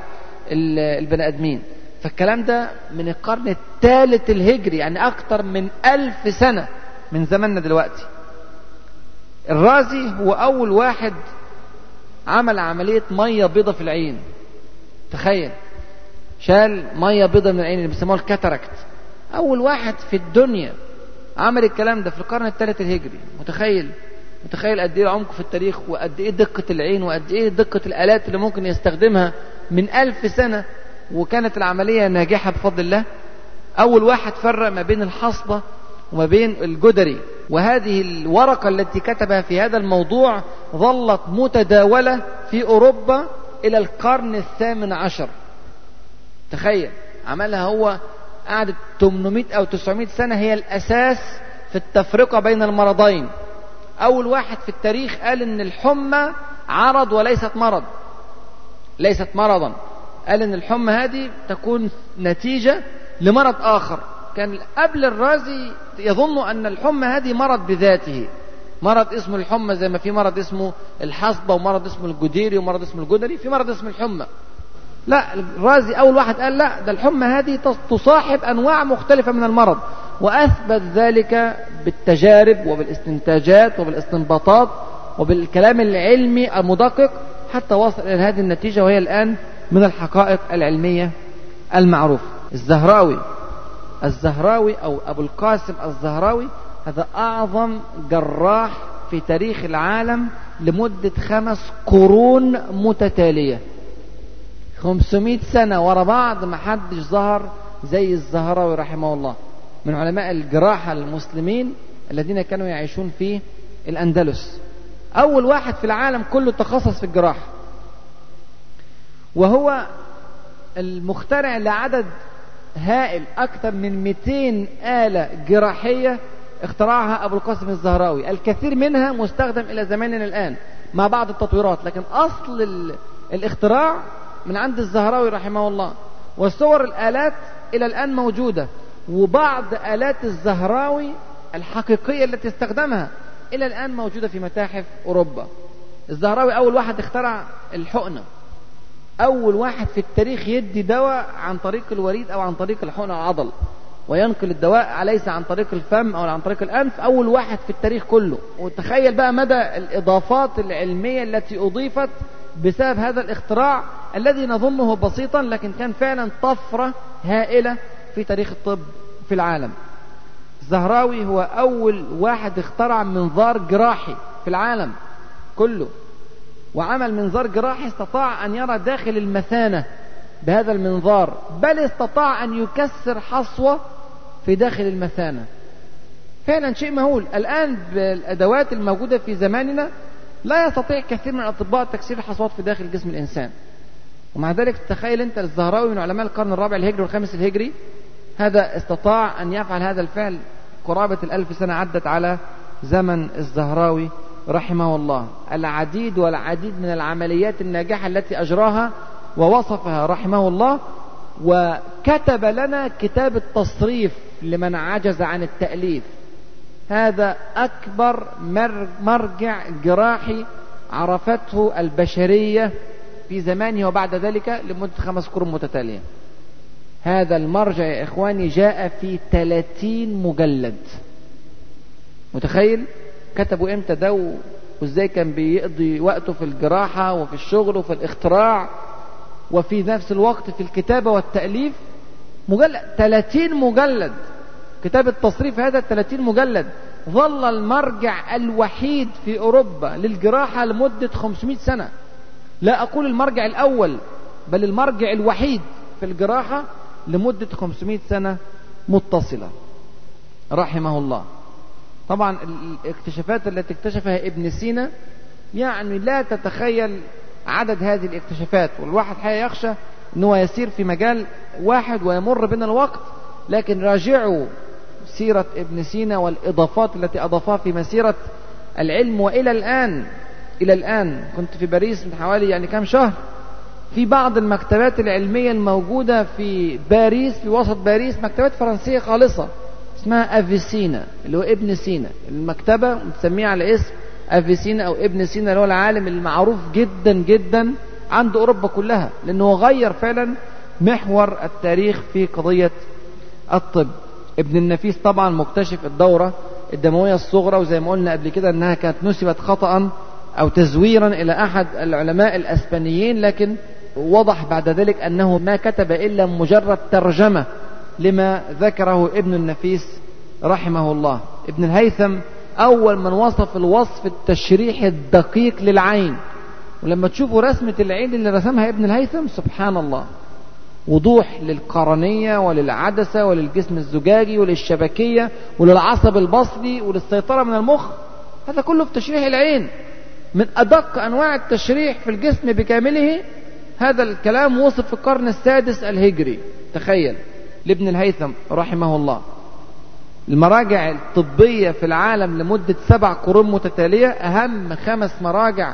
البني آدمين. فالكلام ده من القرن الثالث الهجري يعني أكثر من ألف سنة من زماننا دلوقتي. الرازي هو أول واحد عمل عملية مية بيضة في العين. تخيل. شال مية بيضة من العين اللي بيسموها الكاتاراكت. أول واحد في الدنيا عمل الكلام ده في القرن الثالث الهجري. متخيل؟ متخيل قد إيه العمق في التاريخ وقد إيه دقة العين وقد إيه دقة الآلات اللي ممكن يستخدمها من ألف سنة وكانت العملية ناجحة بفضل الله. أول واحد فرق ما بين الحصبة وما بين الجدري. وهذه الورقة التي كتبها في هذا الموضوع ظلت متداولة في أوروبا إلى القرن الثامن عشر. تخيل عملها هو قعدت 800 أو 900 سنة هي الأساس في التفرقة بين المرضين. أول واحد في التاريخ قال إن الحمى عرض وليست مرض. ليست مرضا. قال إن الحمى هذه تكون نتيجة لمرض آخر. كان قبل الرازي يظن أن الحمى هذه مرض بذاته. مرض اسمه الحمى زي ما في مرض اسمه الحصبة ومرض اسمه الجديري ومرض اسمه الجدري في مرض اسمه الحمى. لا الرازي أول واحد قال لا ده الحمى هذه تصاحب أنواع مختلفة من المرض. وأثبت ذلك بالتجارب وبالاستنتاجات وبالاستنباطات وبالكلام العلمي المدقق حتى وصل إلى هذه النتيجة وهي الآن من الحقائق العلمية المعروفة. الزهراوي الزهراوي أو أبو القاسم الزهراوي هذا أعظم جراح في تاريخ العالم لمدة خمس قرون متتالية. 500 سنة ورا بعض ما حدش ظهر زي الزهراوي رحمه الله من علماء الجراحة المسلمين الذين كانوا يعيشون في الأندلس. أول واحد في العالم كله تخصص في الجراحة وهو المخترع لعدد هائل أكثر من 200 آلة جراحية اخترعها أبو القاسم الزهراوي. الكثير منها مستخدم إلى زماننا الآن مع بعض التطويرات لكن أصل ال... الاختراع من عند الزهراوي رحمه الله. وصور الآلات إلى الآن موجودة وبعض آلات الزهراوي الحقيقية التي استخدمها إلى الآن موجودة في متاحف أوروبا. الزهراوي أول واحد اخترع الحقنة. أول واحد في التاريخ يدي دواء عن طريق الوريد أو عن طريق الحقنة العضل وينقل الدواء ليس عن طريق الفم أو عن طريق الأنف؟ أول واحد في التاريخ كله. وتخيل بقى مدى الإضافات العلمية التي أضيفت بسبب هذا الاختراع الذي نظنه بسيطا لكن كان فعلا طفرة هائلة في تاريخ الطب في العالم. الزهراوي هو أول واحد اخترع منظار جراحي في العالم كله. وعمل منظار جراحي استطاع أن يرى داخل المثانة بهذا المنظار بل استطاع أن يكسر حصوة في داخل المثانة. فعلا شيء مهول. الآن بالأدوات الموجودة في زماننا لا يستطيع كثير من الأطباء تكسير الحصوات في داخل جسم الإنسان. ومع ذلك تخيل أنت الزهراوي من علماء القرن الرابع الهجري والخامس الهجري هذا استطاع أن يفعل هذا الفعل قرابة الألف سنة عدت على زمن الزهراوي رحمه الله. العديد والعديد من العمليات الناجحة التي أجراها ووصفها رحمه الله وكتب لنا كتاب التصريف لمن عجز عن التأليف. هذا أكبر مرجع جراحي عرفته البشرية في زمانه وبعد ذلك لمدة خمس قرون متتالية. هذا المرجع يا إخواني جاء في 30 مجلد. متخيل؟ كتبوا إمتى ده وإزاي كان بيقضي وقته في الجراحة وفي الشغل وفي الاختراع وفي نفس الوقت في الكتابة والتأليف؟ مجلد 30 مجلد. كتاب التصريف هذا 30 مجلد. ظل المرجع الوحيد في أوروبا للجراحة لمدة 500 سنة. لا أقول المرجع الأول بل المرجع الوحيد في الجراحة لمدة 500 سنة متصلة. رحمه الله. طبعا الاكتشافات التي اكتشفها ابن سينا يعني لا تتخيل عدد هذه الاكتشافات والواحد حقيقة يخشى أنه يسير في مجال واحد ويمر بنا الوقت لكن راجعوا سيرة ابن سينا والإضافات التي أضافها في مسيرة العلم. وإلى الآن إلى الآن كنت في باريس من حوالي يعني كام شهر في بعض المكتبات العلمية الموجودة في باريس في وسط باريس مكتبات فرنسية خالصة. اسمها أفيسينا اللي هو ابن سينا. المكتبة متسمية على اسم أفيسينا أو ابن سينا اللي هو العالم المعروف جدا جدا عند أوروبا كلها لأنه غير فعلا محور التاريخ في قضية الطب. ابن النفيس طبعا مكتشف الدورة الدموية الصغرى وزي ما قلنا قبل كده إنها كانت نسبت خطأ أو تزويرا إلى أحد العلماء الأسبانيين لكن وضح بعد ذلك أنه ما كتب إلا مجرد ترجمة لما ذكره ابن النفيس رحمه الله. ابن الهيثم أول من وصف الوصف التشريحي الدقيق للعين. ولما تشوفوا رسمة العين اللي رسمها ابن الهيثم سبحان الله وضوح للقرنية وللعدسة وللجسم الزجاجي وللشبكية وللعصب البصري وللسيطرة من المخ. هذا كله في تشريح العين. من أدق أنواع التشريح في الجسم بكامله هذا الكلام وصف في القرن السادس الهجري. تخيل. لابن الهيثم رحمه الله. المراجع الطبية في العالم لمدة سبع قرون متتالية أهم خمس مراجع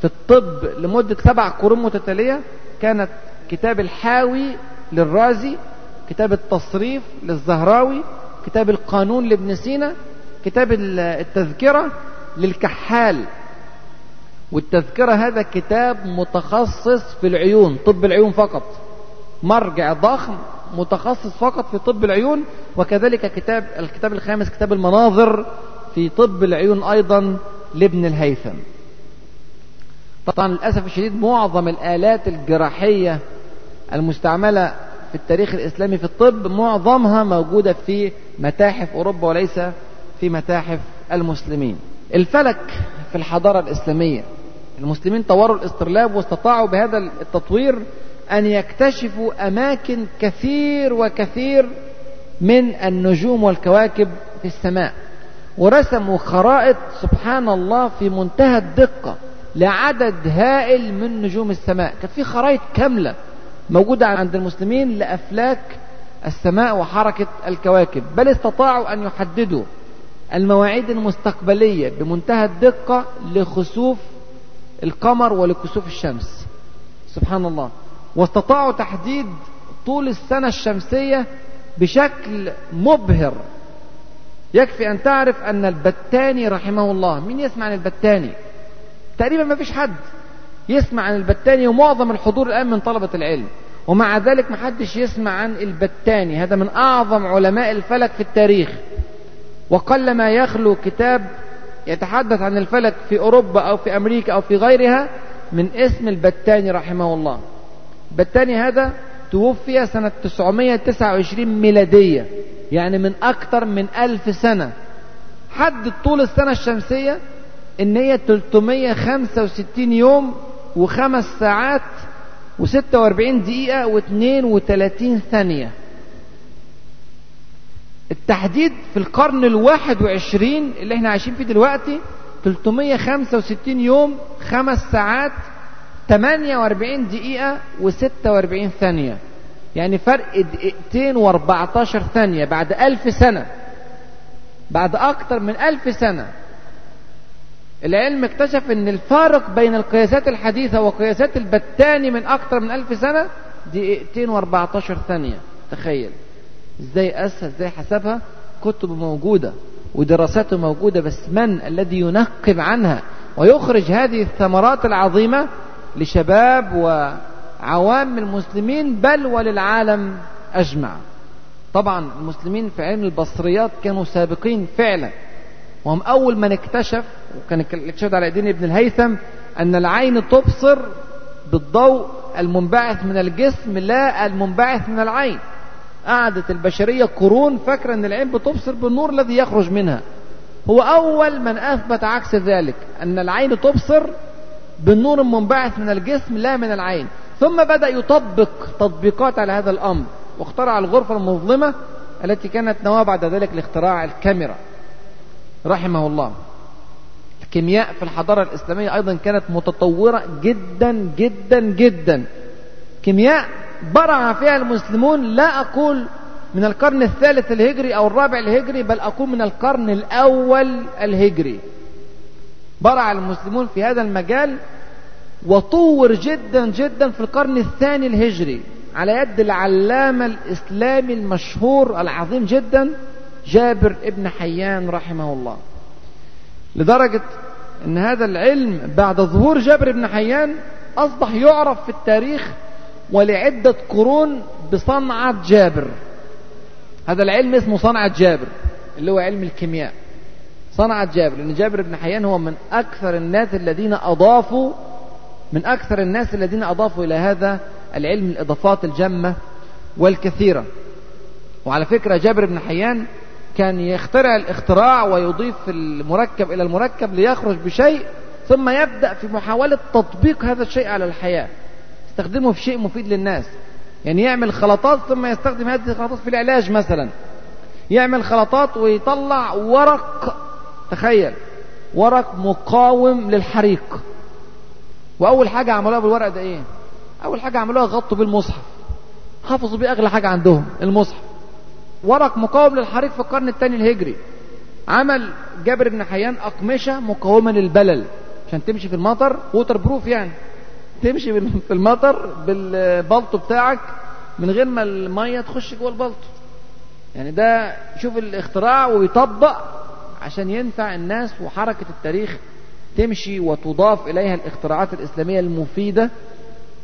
في الطب لمدة سبع قرون متتالية كانت كتاب الحاوي للرازي كتاب التصريف للزهراوي كتاب القانون لابن سينا كتاب التذكرة للكحال. والتذكرة هذا كتاب متخصص في العيون طب العيون فقط. مرجع ضخم متخصص فقط في طب العيون وكذلك كتاب الكتاب الخامس كتاب المناظر في طب العيون أيضا لابن الهيثم. طبعا للأسف الشديد معظم الآلات الجراحية المستعملة في التاريخ الإسلامي في الطب معظمها موجودة في متاحف أوروبا وليس في متاحف المسلمين. الفلك في الحضارة الإسلامية. المسلمين طوروا الاسترلاب واستطاعوا بهذا التطوير أن يكتشفوا أماكن كثير وكثير من النجوم والكواكب في السماء. ورسموا خرائط سبحان الله في منتهى الدقة لعدد هائل من نجوم السماء. كانت في خرائط كاملة موجودة عند المسلمين لأفلاك السماء وحركة الكواكب. بل استطاعوا أن يحددوا المواعيد المستقبلية بمنتهى الدقة لخسوف القمر ولكسوف الشمس. سبحان الله. واستطاعوا تحديد طول السنة الشمسية بشكل مبهر. يكفي أن تعرف أن البتاني رحمه الله مين يسمع عن البتاني؟ تقريبا ما فيش حد يسمع عن البتاني ومعظم الحضور الآن من طلبة العلم. ومع ذلك ما حدش يسمع عن البتاني. هذا من أعظم علماء الفلك في التاريخ. وقل ما يخلو كتاب يتحدث عن الفلك في أوروبا أو في أمريكا أو في غيرها من اسم البتاني رحمه الله. البتاني هذا توفي سنة 929 ميلادية يعني من أكثر من ألف سنة. حدد طول السنة الشمسية إن هي 365 يوم وخمس ساعات و46 دقيقة و32 ثانية. التحديد في القرن الواحد وعشرين اللي إحنا عايشين فيه دلوقتي 365 يوم خمس ساعات 48 دقيقة و46 ثانية. يعني فرق دقيقتين و14 ثانية بعد ألف سنة. بعد أكثر من ألف سنة. العلم اكتشف إن الفارق بين القياسات الحديثة وقياسات البتاني من أكثر من ألف سنة دقيقتين و14 ثانية. تخيل. إزاي قاسها إزاي حسبها كتب موجودة ودراسات موجودة بس من الذي ينقب عنها ويخرج هذه الثمرات العظيمة لشباب وعوام المسلمين بل وللعالم أجمع. طبعا المسلمين في علم البصريات كانوا سابقين فعلا. وهم أول من اكتشف وكان الاكتشاف على ايدين ابن الهيثم أن العين تبصر بالضوء المنبعث من الجسم لا المنبعث من العين. قعدت البشرية قرون فاكرة أن العين بتبصر بالنور الذي يخرج منها. هو أول من أثبت عكس ذلك أن العين تبصر بالنور المنبعث من الجسم لا من العين. ثم بدأ يطبق تطبيقات على هذا الأمر واخترع الغرفة المظلمة التي كانت نواة بعد ذلك لاختراع الكاميرا. رحمه الله. الكيمياء في الحضارة الإسلامية أيضا كانت متطورة جدا جدا جدا. كيمياء برع فيها المسلمون لا أقول من القرن الثالث الهجري أو الرابع الهجري بل أقول من القرن الأول الهجري. برع المسلمون في هذا المجال وطور جدا جدا في القرن الثاني الهجري على يد العلامة الإسلامي المشهور العظيم جدا جابر ابن حيان رحمه الله. لدرجة أن هذا العلم بعد ظهور جابر بن حيان أصبح يعرف في التاريخ ولعدة قرون بصنعة جابر. هذا العلم اسمه صنعة جابر اللي هو علم الكيمياء. صنعة جابر لأن جابر بن حيان هو من أكثر الناس الذين أضافوا من أكثر الناس الذين أضافوا إلى هذا العلم الإضافات الجمة والكثيرة. وعلى فكرة جابر بن حيان كان يخترع الاختراع ويضيف المركب إلى المركب ليخرج بشيء ثم يبدأ في محاولة تطبيق هذا الشيء على الحياة. يستخدمه في شيء مفيد للناس. يعني يعمل خلطات ثم يستخدم هذه الخلطات في العلاج مثلا. يعمل خلطات ويطلع ورق تخيل. ورق مقاوم للحريق. وأول حاجة عملوها بالورق ده إيه؟ أول حاجة عملوها غطوا بالمصحف. حافظوا بيه أغلى حاجة عندهم المصحف. ورق مقاوم للحريق في القرن الثاني الهجري. عمل جابر بن حيان أقمشة مقاومة للبلل. عشان تمشي في المطر waterproof يعني. تمشي في المطر بالبلطو بتاعك من غير ما المية تخش جوه البلطو. يعني ده شوف الاختراع ويطبق عشان ينفع الناس وحركة التاريخ تمشي وتضاف إليها الاختراعات الإسلامية المفيدة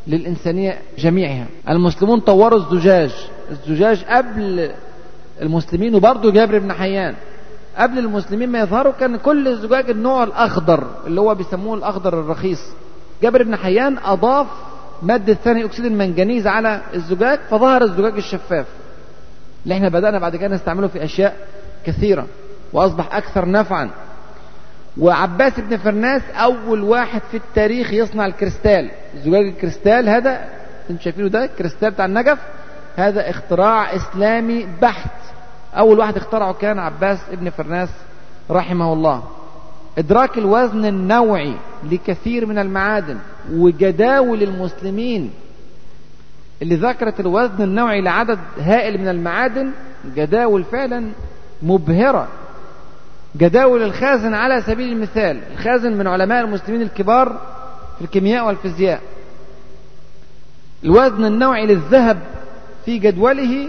للإنسانية جميعها. المسلمون طوروا الزجاج. الزجاج قبل المسلمين وبرضه جابر بن حيان. قبل المسلمين ما يظهروا كان كل الزجاج النوع الأخضر اللي هو بيسموه الأخضر الرخيص. جابر بن حيان أضاف مادة ثاني أكسيد المنجنيز على الزجاج فظهر الزجاج الشفاف. اللي إحنا بدأنا بعد كده نستعمله في أشياء كثيرة. وأصبح أكثر نفعا. وعباس بن فرناس أول واحد في التاريخ يصنع الكريستال. زجاج الكريستال هذا أنتم شايفينه ده؟ الكريستال بتاع النجف. هذا اختراع إسلامي بحت. أول واحد اخترعه كان عباس بن فرناس رحمه الله. إدراك الوزن النوعي لكثير من المعادن وجداول المسلمين. اللي ذكرت الوزن النوعي لعدد هائل من المعادن جداول فعلا مبهرة. جداول الخازن على سبيل المثال. الخازن من علماء المسلمين الكبار في الكيمياء والفيزياء. الوزن النوعي للذهب في جدوله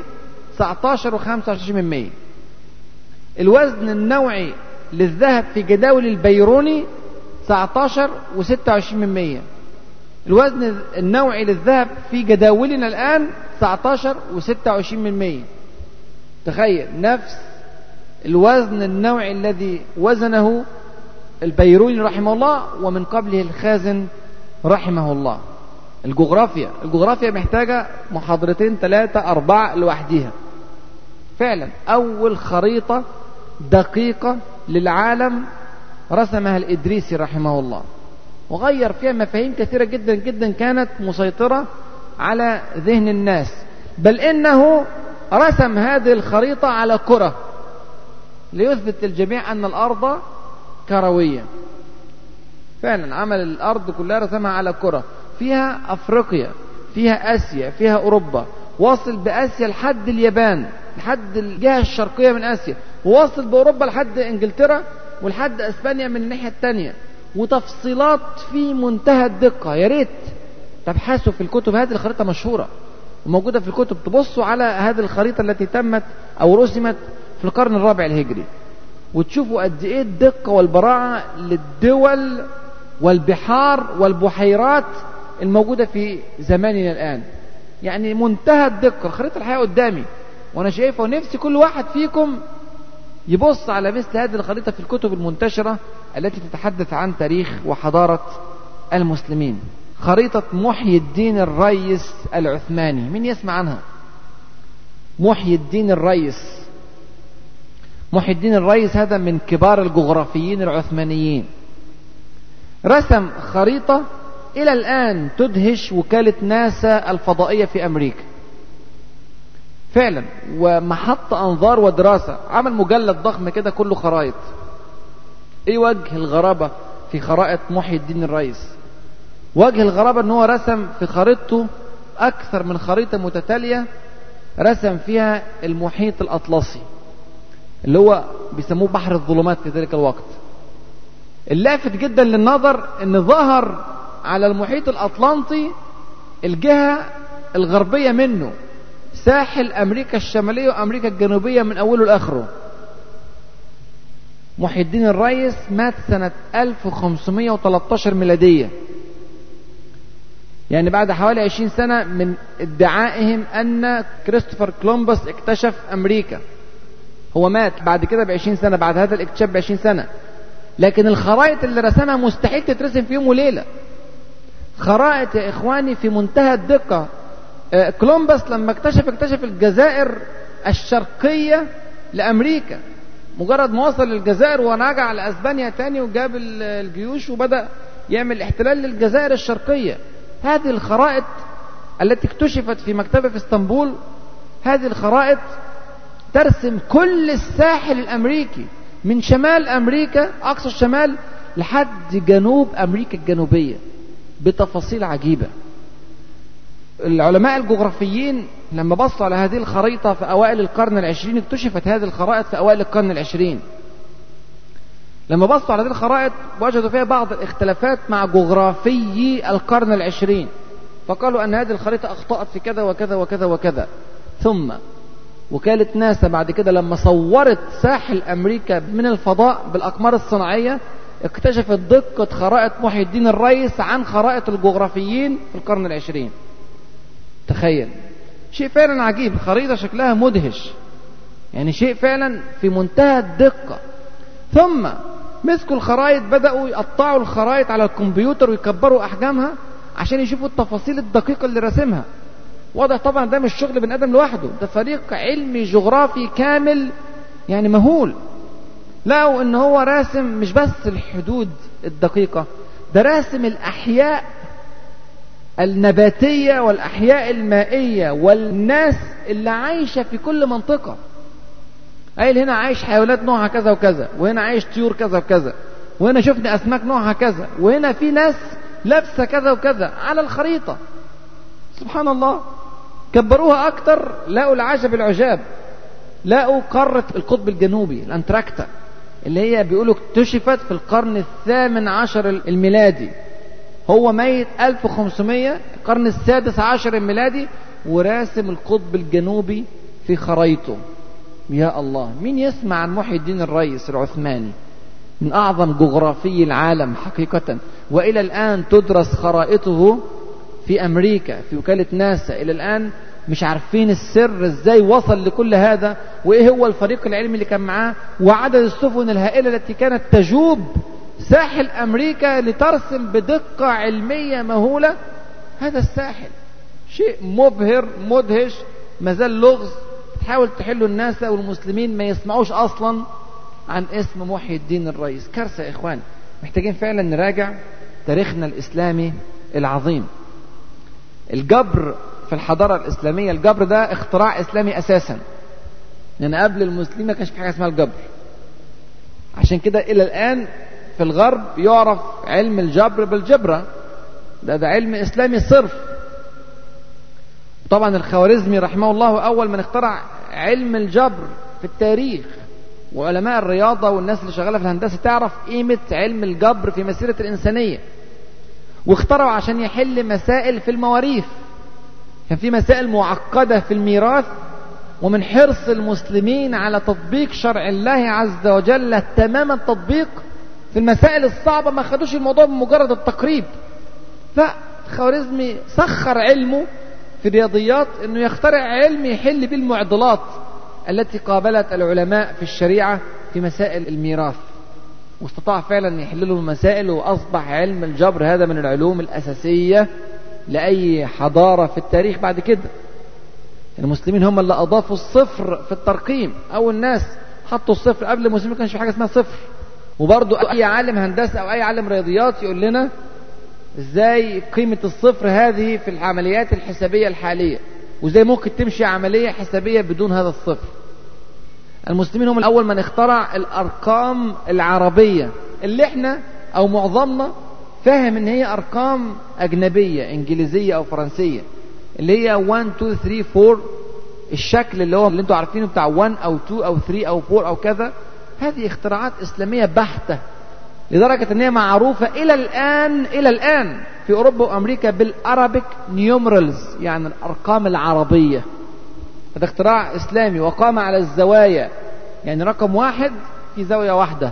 19 و25 من 100 الوزن النوعي للذهب في جداول البيروني 19 و26 من 100 الوزن النوعي للذهب في جداولنا الآن 19 و26 من 100 تخيل نفس الوزن النوعي الذي وزنه البيروني رحمه الله ومن قبله الخازن رحمه الله. الجغرافيا الجغرافيا محتاجة محاضرتين ثلاثة أربعة لوحديها. فعلا أول خريطة دقيقة للعالم رسمها الإدريسي رحمه الله. وغير فيها مفاهيم كثيرة جدا جدا كانت مسيطرة على ذهن الناس. بل إنه رسم هذه الخريطة على كرة. ليثبت للجميع أن الأرض كروية. فعلا عمل الأرض كلها رسمها على كرة. فيها أفريقيا فيها آسيا فيها أوروبا. واصل بآسيا لحد اليابان لحد الجهة الشرقية من آسيا. وواصل بأوروبا لحد إنجلترا ولحد أسبانيا من الناحية التانية. وتفصيلات في منتهى الدقة. يا ريت تبحثوا في الكتب. هذه الخريطة مشهورة وموجودة في الكتب. تبصوا على هذه الخريطة التي تمت أو رسمت في القرن الرابع الهجري وتشوفوا قد إيه الدقة والبراعة للدول والبحار والبحيرات الموجودة في زماننا الآن. يعني منتهى الدقة الخريطة الحقيقة قدامي وأنا شايفها ونفسي كل واحد فيكم يبص على مثل هذه الخريطة في الكتب المنتشرة التي تتحدث عن تاريخ وحضارة المسلمين. خريطة محي الدين الريس العثماني مين يسمع عنها؟ محي الدين الريس. محي الدين الريس هذا من كبار الجغرافيين العثمانيين. رسم خريطة إلى الآن تدهش وكالة ناسا الفضائية في أمريكا. فعلا ومحط أنظار ودراسة عمل مجلد ضخم كده كله خرائط. إيه وجه الغرابة في خرائط محي الدين الرئيس. وجه الغرابة أن هو رسم في خريطته أكثر من خريطة متتالية رسم فيها المحيط الأطلسي. اللي هو بيسموه بحر الظلمات في ذلك الوقت. اللافت جدا للنظر إن ظهر على المحيط الأطلنطي الجهة الغربية منه ساحل أمريكا الشمالية وأمريكا الجنوبية من أوله لآخره. محي الدين الريس مات سنة 1513 ميلادية. يعني بعد حوالي 20 سنة من ادعائهم أن كريستوفر كولومبوس اكتشف أمريكا. هو مات بعد كده ب 20 سنة بعد هذا الاكتشاف ب 20 سنة. لكن الخرائط اللي رسمها مستحيل تترسم في يوم وليلة. خرائط يا إخواني في منتهى الدقة. كولومبوس لما اكتشف اكتشف الجزائر الشرقية لأمريكا. مجرد ما وصل للجزائر ورجع لأسبانيا تاني وجاب الجيوش وبدأ يعمل احتلال للجزائر الشرقية. هذه الخرائط التي اكتشفت في مكتبة في إسطنبول هذه الخرائط ترسم كل الساحل الأمريكي من شمال أمريكا أقصى الشمال لحد جنوب أمريكا الجنوبية بتفاصيل عجيبة. العلماء الجغرافيين لما بصوا على هذه الخريطة في أوائل القرن العشرين اكتشفت هذه الخرائط في أوائل القرن العشرين. لما بصوا على هذه الخرائط وجدوا فيها بعض الاختلافات مع جغرافيي القرن العشرين فقالوا أن هذه الخريطة أخطأت في كذا وكذا وكذا وكذا. ثم وكالة ناسا بعد كده لما صورت ساحل أمريكا من الفضاء بالأقمار الصناعية اكتشفت دقة خرائط محي الدين الرئيس عن خرائط الجغرافيين في القرن العشرين. تخيل. شيء فعلا عجيب. خريطة شكلها مدهش. يعني شيء فعلا في منتهى الدقة. ثم مسكوا الخرايط بدأوا يقطعوا الخرايط على الكمبيوتر ويكبروا أحجامها عشان يشوفوا التفاصيل الدقيقة اللي راسمها. واضح طبعا ده مش شغل بني آدم لوحده ده فريق علمي جغرافي كامل يعني مهول. لقوا إن هو راسم مش بس الحدود الدقيقة ده راسم الأحياء النباتية والأحياء المائية والناس اللي عايشة في كل منطقة. قايل هنا عايش حيوانات نوعها كذا وكذا وهنا عايش طيور كذا وكذا وهنا شفنا أسماك نوعها كذا وهنا في ناس لابسة كذا وكذا على الخريطة. سبحان الله. كبروها أكتر لقوا العجب العجاب. لقوا قارة القطب الجنوبي الأنتراكتا اللي هي بيقولوا اكتشفت في القرن الثامن عشر الميلادي. هو ميت 1500 القرن السادس عشر الميلادي وراسم القطب الجنوبي في خريطه. يا الله مين يسمع عن محي الدين الرئيس العثماني؟ من أعظم جغرافي العالم حقيقة. وإلى الآن تدرس خرائطه في أمريكا في وكالة ناسا إلى الآن مش عارفين السر إزاي وصل لكل هذا وإيه هو الفريق العلمي اللي كان معاه وعدد السفن الهائلة التي كانت تجوب ساحل أمريكا لترسم بدقة علمية مهولة. هذا الساحل شيء مبهر مدهش مازال لغز. تحاول تحله الناس والمسلمين ما يسمعوش أصلا عن اسم محي الدين الرئيس. كارثة يا إخوان محتاجين فعلا نراجع تاريخنا الإسلامي العظيم. الجبر في الحضارة الإسلامية الجبر ده اختراع إسلامي أساسا. لأن يعني قبل المسلمين ما كانش في حاجة اسمها الجبر. عشان كده إلى الآن في الغرب يعرف علم الجبر بالجبرة. ده ده علم إسلامي صرف. طبعا الخوارزمي رحمه الله أول من اخترع علم الجبر في التاريخ. وعلماء الرياضة والناس اللي شغالة في الهندسة تعرف قيمة علم الجبر في مسيرة الإنسانية. واخترعوا عشان يحل مسائل في المواريث. كان في مسائل معقدة في الميراث ومن حرص المسلمين على تطبيق شرع الله عز وجل تمام التطبيق في المسائل الصعبة ما خدوش الموضوع بمجرد التقريب. فخوارزمي سخر علمه في الرياضيات إنه يخترع علم يحل به المعضلات التي قابلت العلماء في الشريعة في مسائل الميراث. واستطاع فعلا يحل له المسائل وأصبح علم الجبر هذا من العلوم الأساسية لأي حضارة في التاريخ بعد كده. المسلمين هم اللي أضافوا الصفر في الترقيم. أول ناس حطوا الصفر قبل المسلمين ما كانش في حاجة اسمها صفر. وبرضه أي عالم هندسة أو أي عالم رياضيات يقول لنا إزاي قيمة الصفر هذه في العمليات الحسابية الحالية وإزاي ممكن تمشي عملية حسابية بدون هذا الصفر. المسلمين هم الأول من اخترع الأرقام العربية. اللي إحنا أو معظمنا فاهم إن هي أرقام أجنبية إنجليزية أو فرنسية. اللي هي 1 2 3 4 الشكل اللي هو اللي أنتوا عارفينه بتاع 1 أو 2 أو 3 أو 4 أو كذا. هذه اختراعات إسلامية بحتة لدرجة إن هي معروفة إلى الآن إلى الآن في أوروبا وأمريكا بالأرابيك نيومرالز يعني الأرقام العربية. هذا اختراع إسلامي وقام على الزوايا. يعني رقم واحد في زاوية واحدة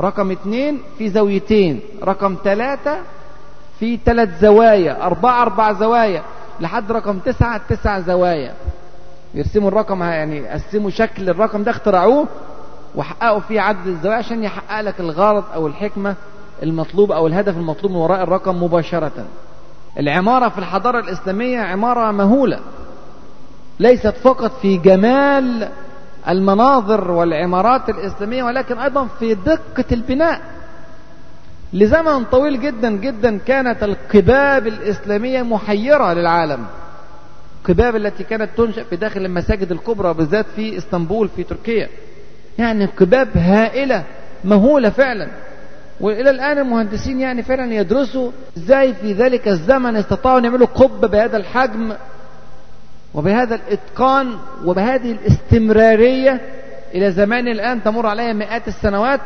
رقم اثنين في زاويتين رقم ثلاثة في ثلاث زوايا أربعة أربع زوايا لحد رقم تسعة تسع زوايا. يرسموا الرقم يعني قسموا شكل الرقم ده اخترعوه وحققوا فيه عدد الزوايا عشان يحقق لك الغرض أو الحكمة المطلوب أو الهدف المطلوب من وراء الرقم مباشرة. العمارة في الحضارة الإسلامية عمارة مهولة. ليست فقط في جمال المناظر والعمارات الإسلامية ولكن أيضا في دقة البناء. لزمن طويل جدا جدا كانت القباب الإسلامية محيرة للعالم. القباب التي كانت تنشأ في داخل المساجد الكبرى بالذات في إسطنبول في تركيا. يعني قباب هائلة مهولة فعلا. وإلى الآن المهندسين يعني فعلا يدرسوا إزاي في ذلك الزمن استطاعوا أن يعملوا قبة بهذا الحجم. وبهذا الإتقان وبهذه الاستمرارية إلى زمان الآن تمر عليها مئات السنوات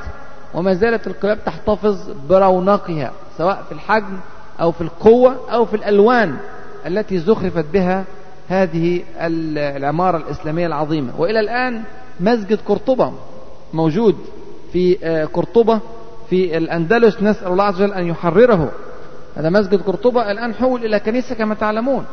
وما زالت القباب تحتفظ برونقها سواء في الحجم أو في القوة أو في الألوان التي زخرفت بها هذه العمارة الإسلامية العظيمة. وإلى الآن مسجد قرطبة موجود في قرطبة في الأندلس نسأل الله عز وجل أن يحرره. هذا مسجد قرطبة الآن حول إلى كنيسة كما تعلمون.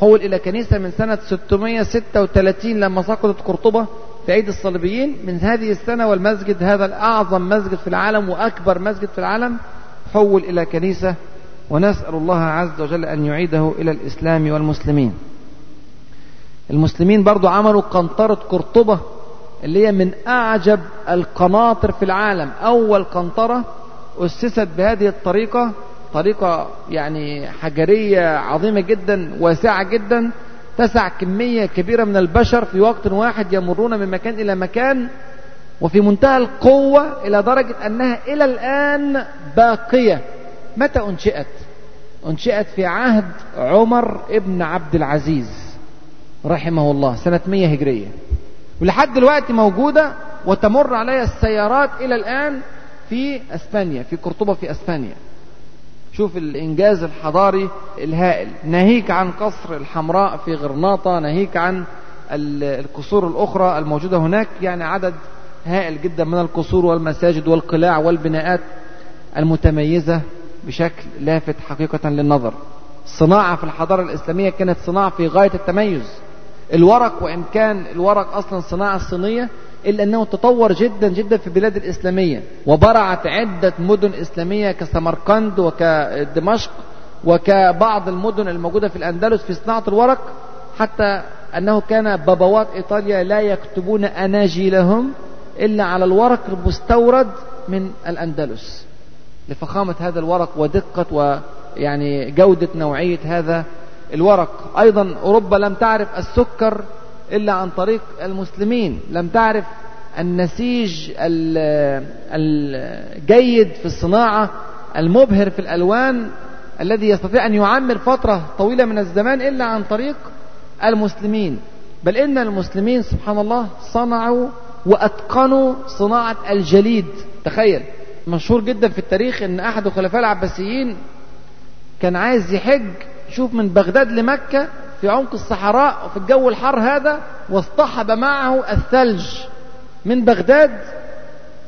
حول إلى كنيسة من سنة 636 لما سقطت قرطبة في عيد الصليبيين. من هذه السنة والمسجد هذا الأعظم مسجد في العالم وأكبر مسجد في العالم. حول إلى كنيسة ونسأل الله عز وجل أن يعيده إلى الإسلام والمسلمين. المسلمين برضو عملوا قنطرة قرطبة اللي هي من أعجب القناطر في العالم. أول قنطرة أسست بهذه الطريقة طريقة يعني حجرية عظيمة جدا واسعة جدا تسع كمية كبيرة من البشر في وقت واحد يمرون من مكان إلى مكان وفي منتهى القوة إلى درجة أنها إلى الآن باقية. متى أنشئت؟ أنشئت في عهد عمر ابن عبد العزيز رحمه الله سنة 100 هجرية. ولحد دلوقتي موجودة وتمر عليها السيارات إلى الآن في أسبانيا في قرطبة في أسبانيا. شوف الإنجاز الحضاري الهائل. ناهيك عن قصر الحمراء في غرناطة ناهيك عن القصور الأخرى الموجودة هناك يعني عدد هائل جدا من القصور والمساجد والقلاع والبناءات المتميزة بشكل لافت حقيقة للنظر. الصناعة في الحضارة الإسلامية كانت صناعة في غاية التميز. الورق وإن كان الورق أصلا صناعة صينية إلا أنه تطور جدا جدا في البلاد الإسلامية وبرعت عدة مدن إسلامية كسمرقند وكدمشق وكبعض المدن الموجودة في الأندلس في صناعة الورق حتى أنه كان بابوات إيطاليا لا يكتبون أناجيلهم إلا على الورق المستورد من الأندلس. لفخامة هذا الورق ودقة ويعني جودة نوعية هذا الورق. أيضا أوروبا لم تعرف السكر إلا عن طريق المسلمين. لم تعرف النسيج الجيد في الصناعة المبهر في الألوان الذي يستطيع أن يعمر فترة طويلة من الزمان إلا عن طريق المسلمين. بل إن المسلمين سبحان الله صنعوا وأتقنوا صناعة الجليد. تخيل مشهور جدا في التاريخ إن أحد الخلفاء العباسيين كان عايز يحج شوف من بغداد لمكة في عمق الصحراء وفي الجو الحار هذا واصطحب معه الثلج من بغداد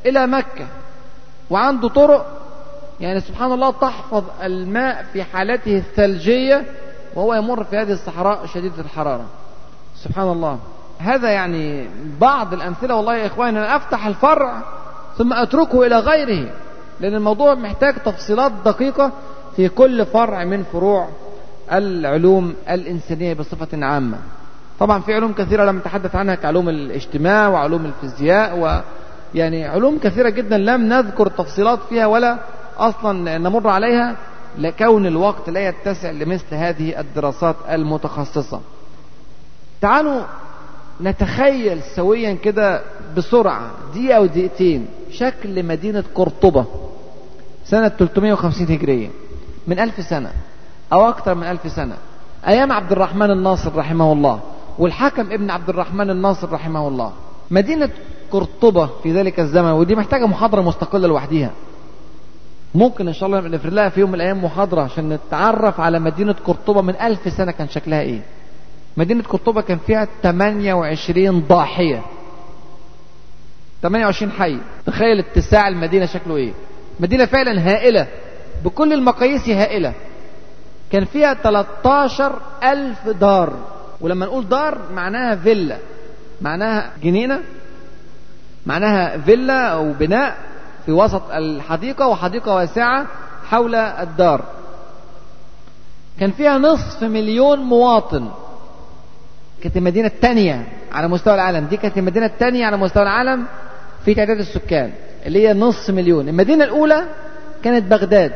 إلى مكة. وعنده طرق يعني سبحان الله تحفظ الماء في حالته الثلجية وهو يمر في هذه الصحراء شديدة الحرارة. سبحان الله. هذا يعني بعض الأمثلة والله يا إخواني أنا أفتح الفرع ثم أتركه إلى غيره لأن الموضوع محتاج تفصيلات دقيقة في كل فرع من فروع العلوم الإنسانية بصفة عامة. طبعا في علوم كثيرة لم نتحدث عنها كعلوم الاجتماع وعلوم الفيزياء ويعني علوم كثيرة جدا لم نذكر تفصيلات فيها ولا أصلا نمر عليها لكون الوقت لا يتسع لمثل هذه الدراسات المتخصصة. تعالوا نتخيل سويا كده بسرعة دقيقة دقيقتين شكل مدينة قرطبة سنة 350 هجرية من ألف سنة. أو أكثر من ألف سنة. أيام عبد الرحمن الناصر رحمه الله والحكم ابن عبد الرحمن الناصر رحمه الله. مدينة قرطبة في ذلك الزمن ودي محتاجة محاضرة مستقلة لوحدها ممكن إن شاء الله نفرد لها في يوم من الأيام محاضرة عشان نتعرف على مدينة قرطبة من ألف سنة كان شكلها إيه. مدينة قرطبة كان فيها 28 ضاحية. 28 حي. تخيل اتساع المدينة شكله إيه. مدينة فعلا هائلة. بكل المقاييس هائلة. كان فيها 13 ألف دار. ولما نقول دار معناها فيلا. معناها جنينة معناها فيلا أو بناء في وسط الحديقة وحديقة واسعة حول الدار. كان فيها نصف مليون مواطن. كانت المدينة الثانية على مستوى العالم. دي كانت المدينة الثانية على مستوى العالم في تعداد السكان اللي هي نص مليون. المدينة الأولى كانت بغداد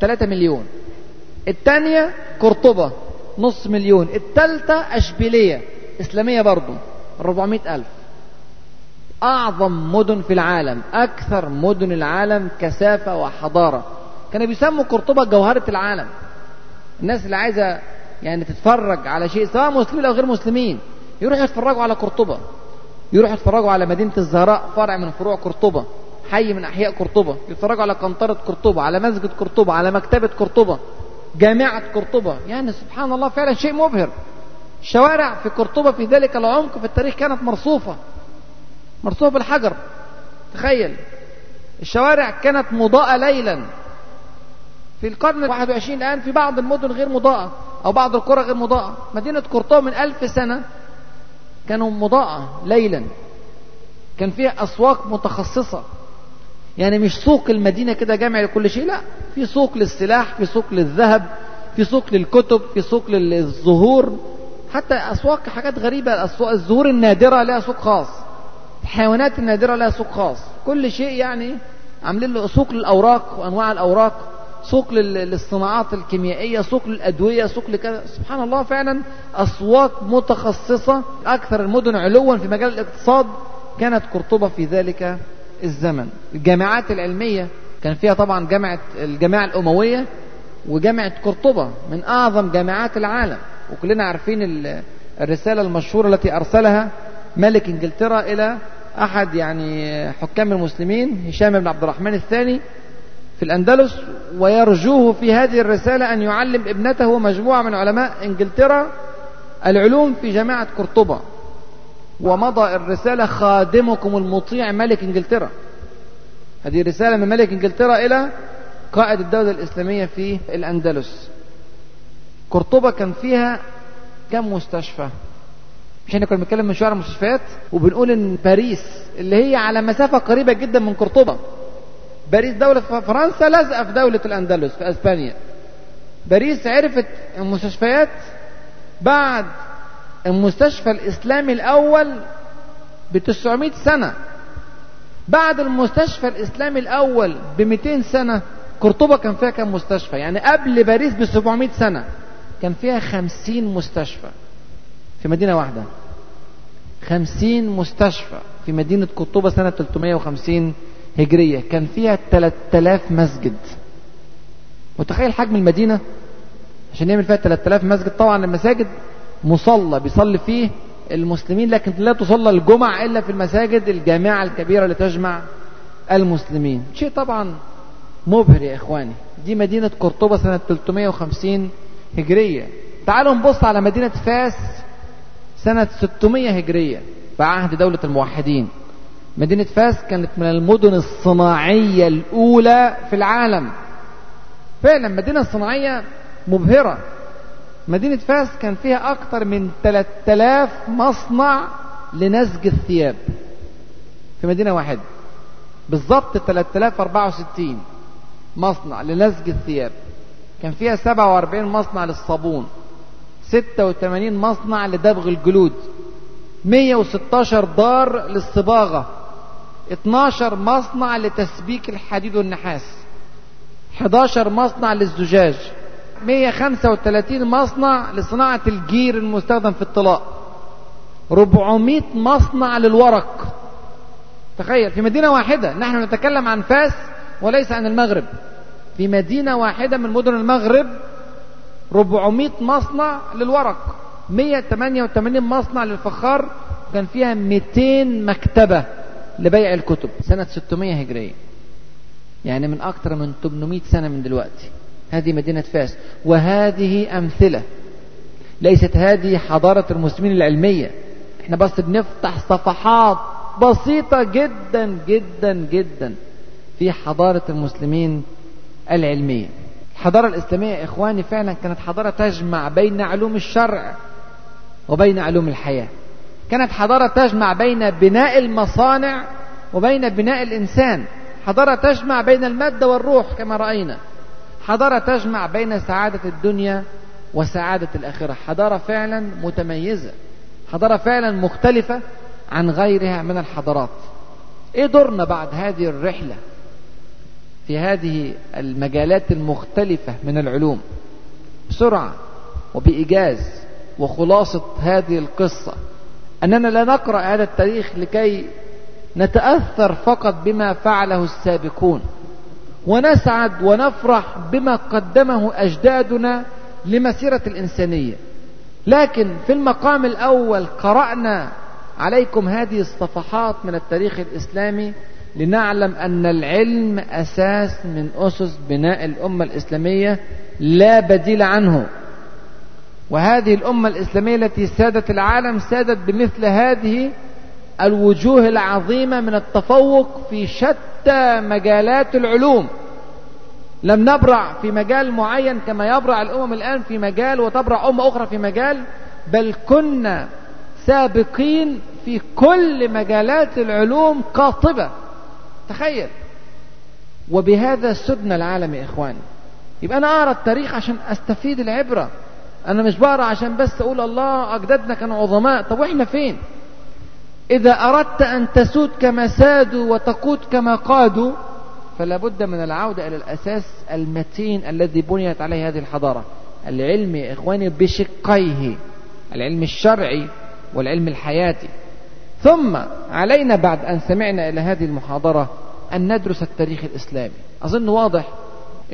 3 مليون. الثانية قرطبة نص مليون. الثالثة أشبيلية إسلامية برضو 400 ألف. أعظم مدن في العالم أكثر مدن العالم كثافة وحضارة. كانوا بيسموا قرطبة جوهرة العالم. الناس اللي عايزة يعني تتفرج على شيء سواء مسلمين أو غير مسلمين يروحوا يتفرجوا على قرطبة. يروحوا يتفرجوا على مدينة الزهراء فرع من فروع قرطبة. حي من أحياء قرطبة. يتفرجوا على قنطرة قرطبة على مسجد قرطبة على مكتبة قرطبة. جامعة قرطبة. يعني سبحان الله فعلا شيء مبهر. الشوارع في قرطبة في ذلك العمق في التاريخ كانت مرصوفة. مرصوفة بالحجر. تخيل. الشوارع كانت مضاءة ليلا. في القرن الواحد وعشرين الآن في بعض المدن غير مضاءة أو بعض القرى غير مضاءة. مدينة قرطبة من ألف سنة كانوا مضاءة ليلا. كان فيها أسواق متخصصة. يعني مش سوق المدينة كده جامع لكل شيء لا في سوق للسلاح في سوق للذهب في سوق للكتب في سوق للزهور حتى أسواق حاجات غريبة الأسواق الزهور النادرة لها سوق خاص الحيوانات النادرة لها سوق خاص كل شيء يعني عاملين له سوق للأوراق وأنواع الأوراق سوق للصناعات الكيميائية سوق للأدوية سوق لكذا سبحان الله فعلا أسواق متخصصة أكثر المدن علوا في مجال الاقتصاد كانت قرطبة في ذلك الزمن. الجامعات العلمية كان فيها طبعا جامعة الجامعة الأموية وجامعة قرطبة من أعظم جامعات العالم. وكلنا عارفين الرسالة المشهورة التي أرسلها ملك إنجلترا إلى أحد يعني حكام المسلمين هشام بن عبد الرحمن الثاني في الأندلس ويرجوه في هذه الرسالة أن يعلم ابنته مجموعة من علماء إنجلترا العلوم في جامعة قرطبة. ومضى الرسالة خادمكم المطيع ملك إنجلترا. هذه رسالة من ملك إنجلترا إلى قائد الدولة الإسلامية في الأندلس. قرطبة كان فيها كم مستشفى؟ مش إحنا كنا بنتكلم من شوية المستشفيات وبنقول إن باريس اللي هي على مسافة قريبة جدا من قرطبة. باريس دولة فرنسا لازقة في دولة الأندلس في أسبانيا. باريس عرفت المستشفيات بعد المستشفى الإسلامي الأول ب 900 سنة. بعد المستشفى الإسلامي الأول ب 200 سنة قرطبة كان فيها كم مستشفى؟ يعني قبل باريس ب 700 سنة. كان فيها 50 مستشفى في مدينة واحدة. 50 مستشفى في مدينة قرطبة سنة 350 هجرية. كان فيها 3000 مسجد. متخيل حجم المدينة؟ عشان يعمل فيها 3000 مسجد طبعا المساجد مصلى بيصلي فيه المسلمين لكن لا تصلى الجمع إلا في المساجد الجامعة الكبيرة اللي تجمع المسلمين. شيء طبعا مبهر يا إخواني. دي مدينة قرطبة سنة 350 هجرية. تعالوا نبص على مدينة فاس سنة 600 هجرية بعهد دولة الموحدين. مدينة فاس كانت من المدن الصناعية الأولى في العالم. فعلا مدينة صناعية مبهرة. مدينة فاس كان فيها أكثر من 3000 مصنع لنسج الثياب في مدينة واحدة. بالضبط 3064 مصنع لنسج الثياب. كان فيها 47 مصنع للصابون 86 مصنع لدبغ الجلود 116 دار للصباغة 12 مصنع لتسبيك الحديد والنحاس 11 مصنع للزجاج. 135 مصنع لصناعة الجير المستخدم في الطلاء 400 مصنع للورق. تخيل في مدينة واحدة نحن نتكلم عن فاس وليس عن المغرب. في مدينة واحدة من مدن المغرب 400 مصنع للورق. 188 مصنع للفخار وكان فيها 200 مكتبة لبيع الكتب. سنة 600 هجرية. يعني من أكثر من 800 سنة من دلوقتي. هذه مدينة فاس. وهذه أمثلة. ليست هذه حضارة المسلمين العلمية. إحنا بس بنفتح صفحات بسيطة جدا جدا جدا في حضارة المسلمين العلمية. الحضارة الإسلامية يا إخواني فعلا كانت حضارة تجمع بين علوم الشرع وبين علوم الحياة. كانت حضارة تجمع بين بناء المصانع وبين بناء الإنسان. حضارة تجمع بين المادة والروح كما رأينا. حضارة تجمع بين سعادة الدنيا وسعادة الآخرة. حضارة فعلا متميزة. حضارة فعلا مختلفة عن غيرها من الحضارات. إيه دورنا بعد هذه الرحلة في هذه المجالات المختلفة من العلوم؟ بسرعة وبإيجاز وخلاصة هذه القصة. أننا لا نقرأ هذا التاريخ لكي نتأثر فقط بما فعله السابقون. ونسعد ونفرح بما قدمه أجدادنا لمسيرة الإنسانية. لكن في المقام الأول قرأنا عليكم هذه الصفحات من التاريخ الإسلامي لنعلم أن العلم أساس من أسس بناء الأمة الإسلامية لا بديل عنه. وهذه الأمة الإسلامية التي سادت العالم سادت بمثل هذه الوجوه العظيمة من التفوق في شتى مجالات العلوم. لم نبرع في مجال معين كما يبرع الأمم الآن في مجال وتبرع أمة أخرى في مجال بل كنا سابقين في كل مجالات العلوم قاطبة تخيل. وبهذا سدنا العالم يا إخواني. يبقى أنا أقرأ التاريخ عشان أستفيد العبرة. أنا مش بقرأ عشان بس أقول الله أجدادنا كانوا عظماء. طب وإحنا فين؟ إذا أردت أن تسود كما سادوا وتقود كما قادوا فلا بد من العودة إلى الأساس المتين الذي بنيت عليه هذه الحضارة. العلم يا إخواني بشقيه العلم الشرعي والعلم الحياتي. ثم علينا بعد أن سمعنا إلى هذه المحاضرة أن ندرس التاريخ الإسلامي. أظن واضح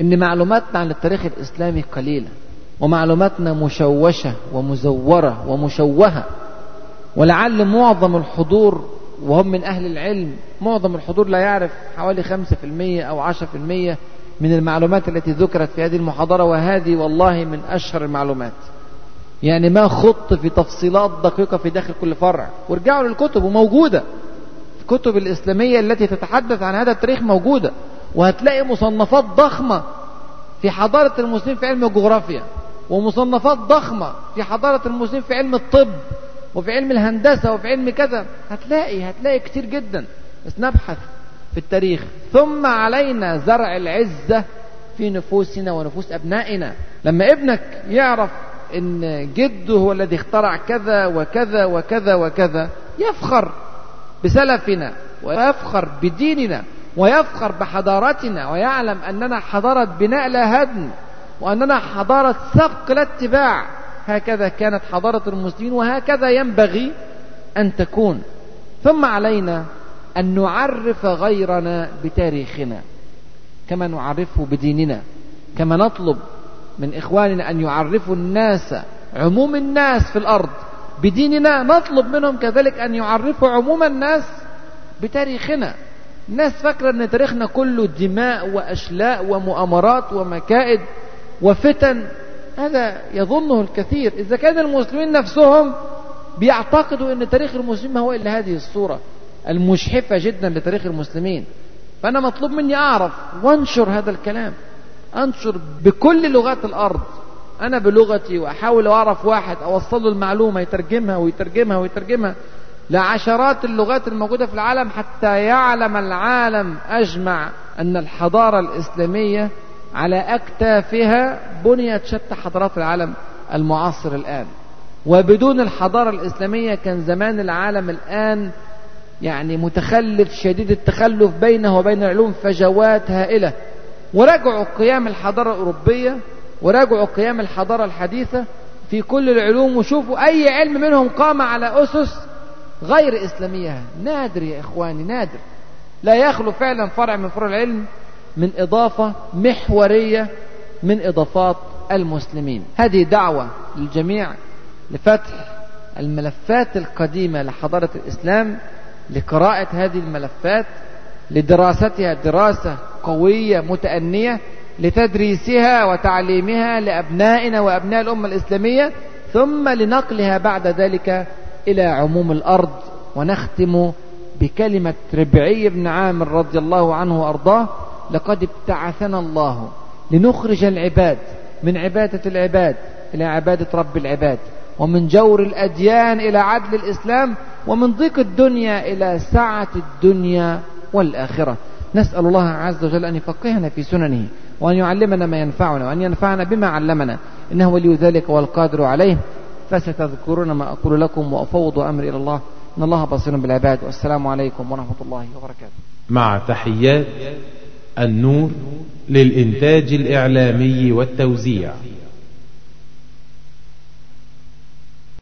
أن معلوماتنا عن التاريخ الإسلامي قليلة ومعلوماتنا مشوشة ومزورة ومشوهة. ولعل معظم الحضور وهم من أهل العلم معظم الحضور لا يعرف حوالي خمسة في المية أو عشرة في المية من المعلومات التي ذكرت في هذه المحاضرة وهذه والله من أشهر المعلومات. يعني ما خط في تفصيلات دقيقة في داخل كل فرع. وارجعوا للكتب وموجودة. الكتب الإسلامية التي تتحدث عن هذا التاريخ موجودة. وهتلاقي مصنفات ضخمة في حضارة المسلمين في علم الجغرافيا ومصنفات ضخمة في حضارة المسلمين في علم الطب. وفي علم الهندسة وفي علم كذا هتلاقي هتلاقي كتير جدا. بس نبحث في التاريخ. ثم علينا زرع العزة في نفوسنا ونفوس أبنائنا. لما ابنك يعرف إن جده هو الذي اخترع كذا وكذا وكذا وكذا يفخر بسلفنا ويفخر بديننا ويفخر بحضارتنا ويعلم أننا حضارة بناء لا هدم وأننا حضارة سبق لا اتباع. هكذا كانت حضارة المسلمين وهكذا ينبغي أن تكون. ثم علينا أن نعرف غيرنا بتاريخنا كما نعرفه بديننا كما نطلب من إخواننا أن يعرفوا الناس عموم الناس في الأرض. بديننا نطلب منهم كذلك أن يعرفوا عموم الناس بتاريخنا. الناس فاكرة أن تاريخنا كله دماء وأشلاء ومؤامرات ومكائد وفتن هذا يظنه الكثير. إذا كان المسلمين نفسهم بيعتقدوا أن تاريخ المسلمين هو إلا هذه الصورة المشحفة جدا لتاريخ المسلمين. فأنا مطلوب مني أعرف وانشر هذا الكلام. أنشر بكل لغات الأرض. أنا بلغتي وأحاول أعرف واحد أوصل له المعلومة يترجمها ويترجمها ويترجمها. لعشرات اللغات الموجودة في العالم حتى يعلم العالم أجمع أن الحضارة الإسلامية على أكتافها بنيت شتى حضارات العالم المعاصر الآن. وبدون الحضارة الإسلامية كان زمان العالم الآن يعني متخلف شديد التخلف بينه وبين العلوم فجوات هائلة. وراجعوا قيام الحضارة الأوروبية وراجعوا قيام الحضارة الحديثة في كل العلوم وشوفوا أي علم منهم قام على أسس غير إسلامية. نادر يا إخواني نادر. لا يخلو فعلا فرع من فروع العلم من إضافة محورية من إضافات المسلمين. هذه دعوة للجميع لفتح الملفات القديمة لحضارة الإسلام لقراءة هذه الملفات لدراستها دراسة قوية متأنية لتدريسها وتعليمها لأبنائنا وأبناء الأمة الإسلامية ثم لنقلها بعد ذلك إلى عموم الأرض. ونختم بكلمة ربعي بن عامر رضي الله عنه وأرضاه لقد ابتعثنا الله لنخرج العباد من عبادة العباد إلى عبادة رب العباد ومن جور الأديان إلى عدل الإسلام ومن ضيق الدنيا إلى سعة الدنيا والآخرة. نسأل الله عز وجل أن يفقهنا في سننه وأن يعلمنا ما ينفعنا وأن ينفعنا بما علمنا. إنه ولي ذلك والقادر عليه. فستذكرون ما أقول لكم وأفوض أمري إلى الله. إن الله بصير بالعباد. والسلام عليكم ورحمة الله وبركاته. مع تحيات النور للإنتاج الإعلامي والتوزيع.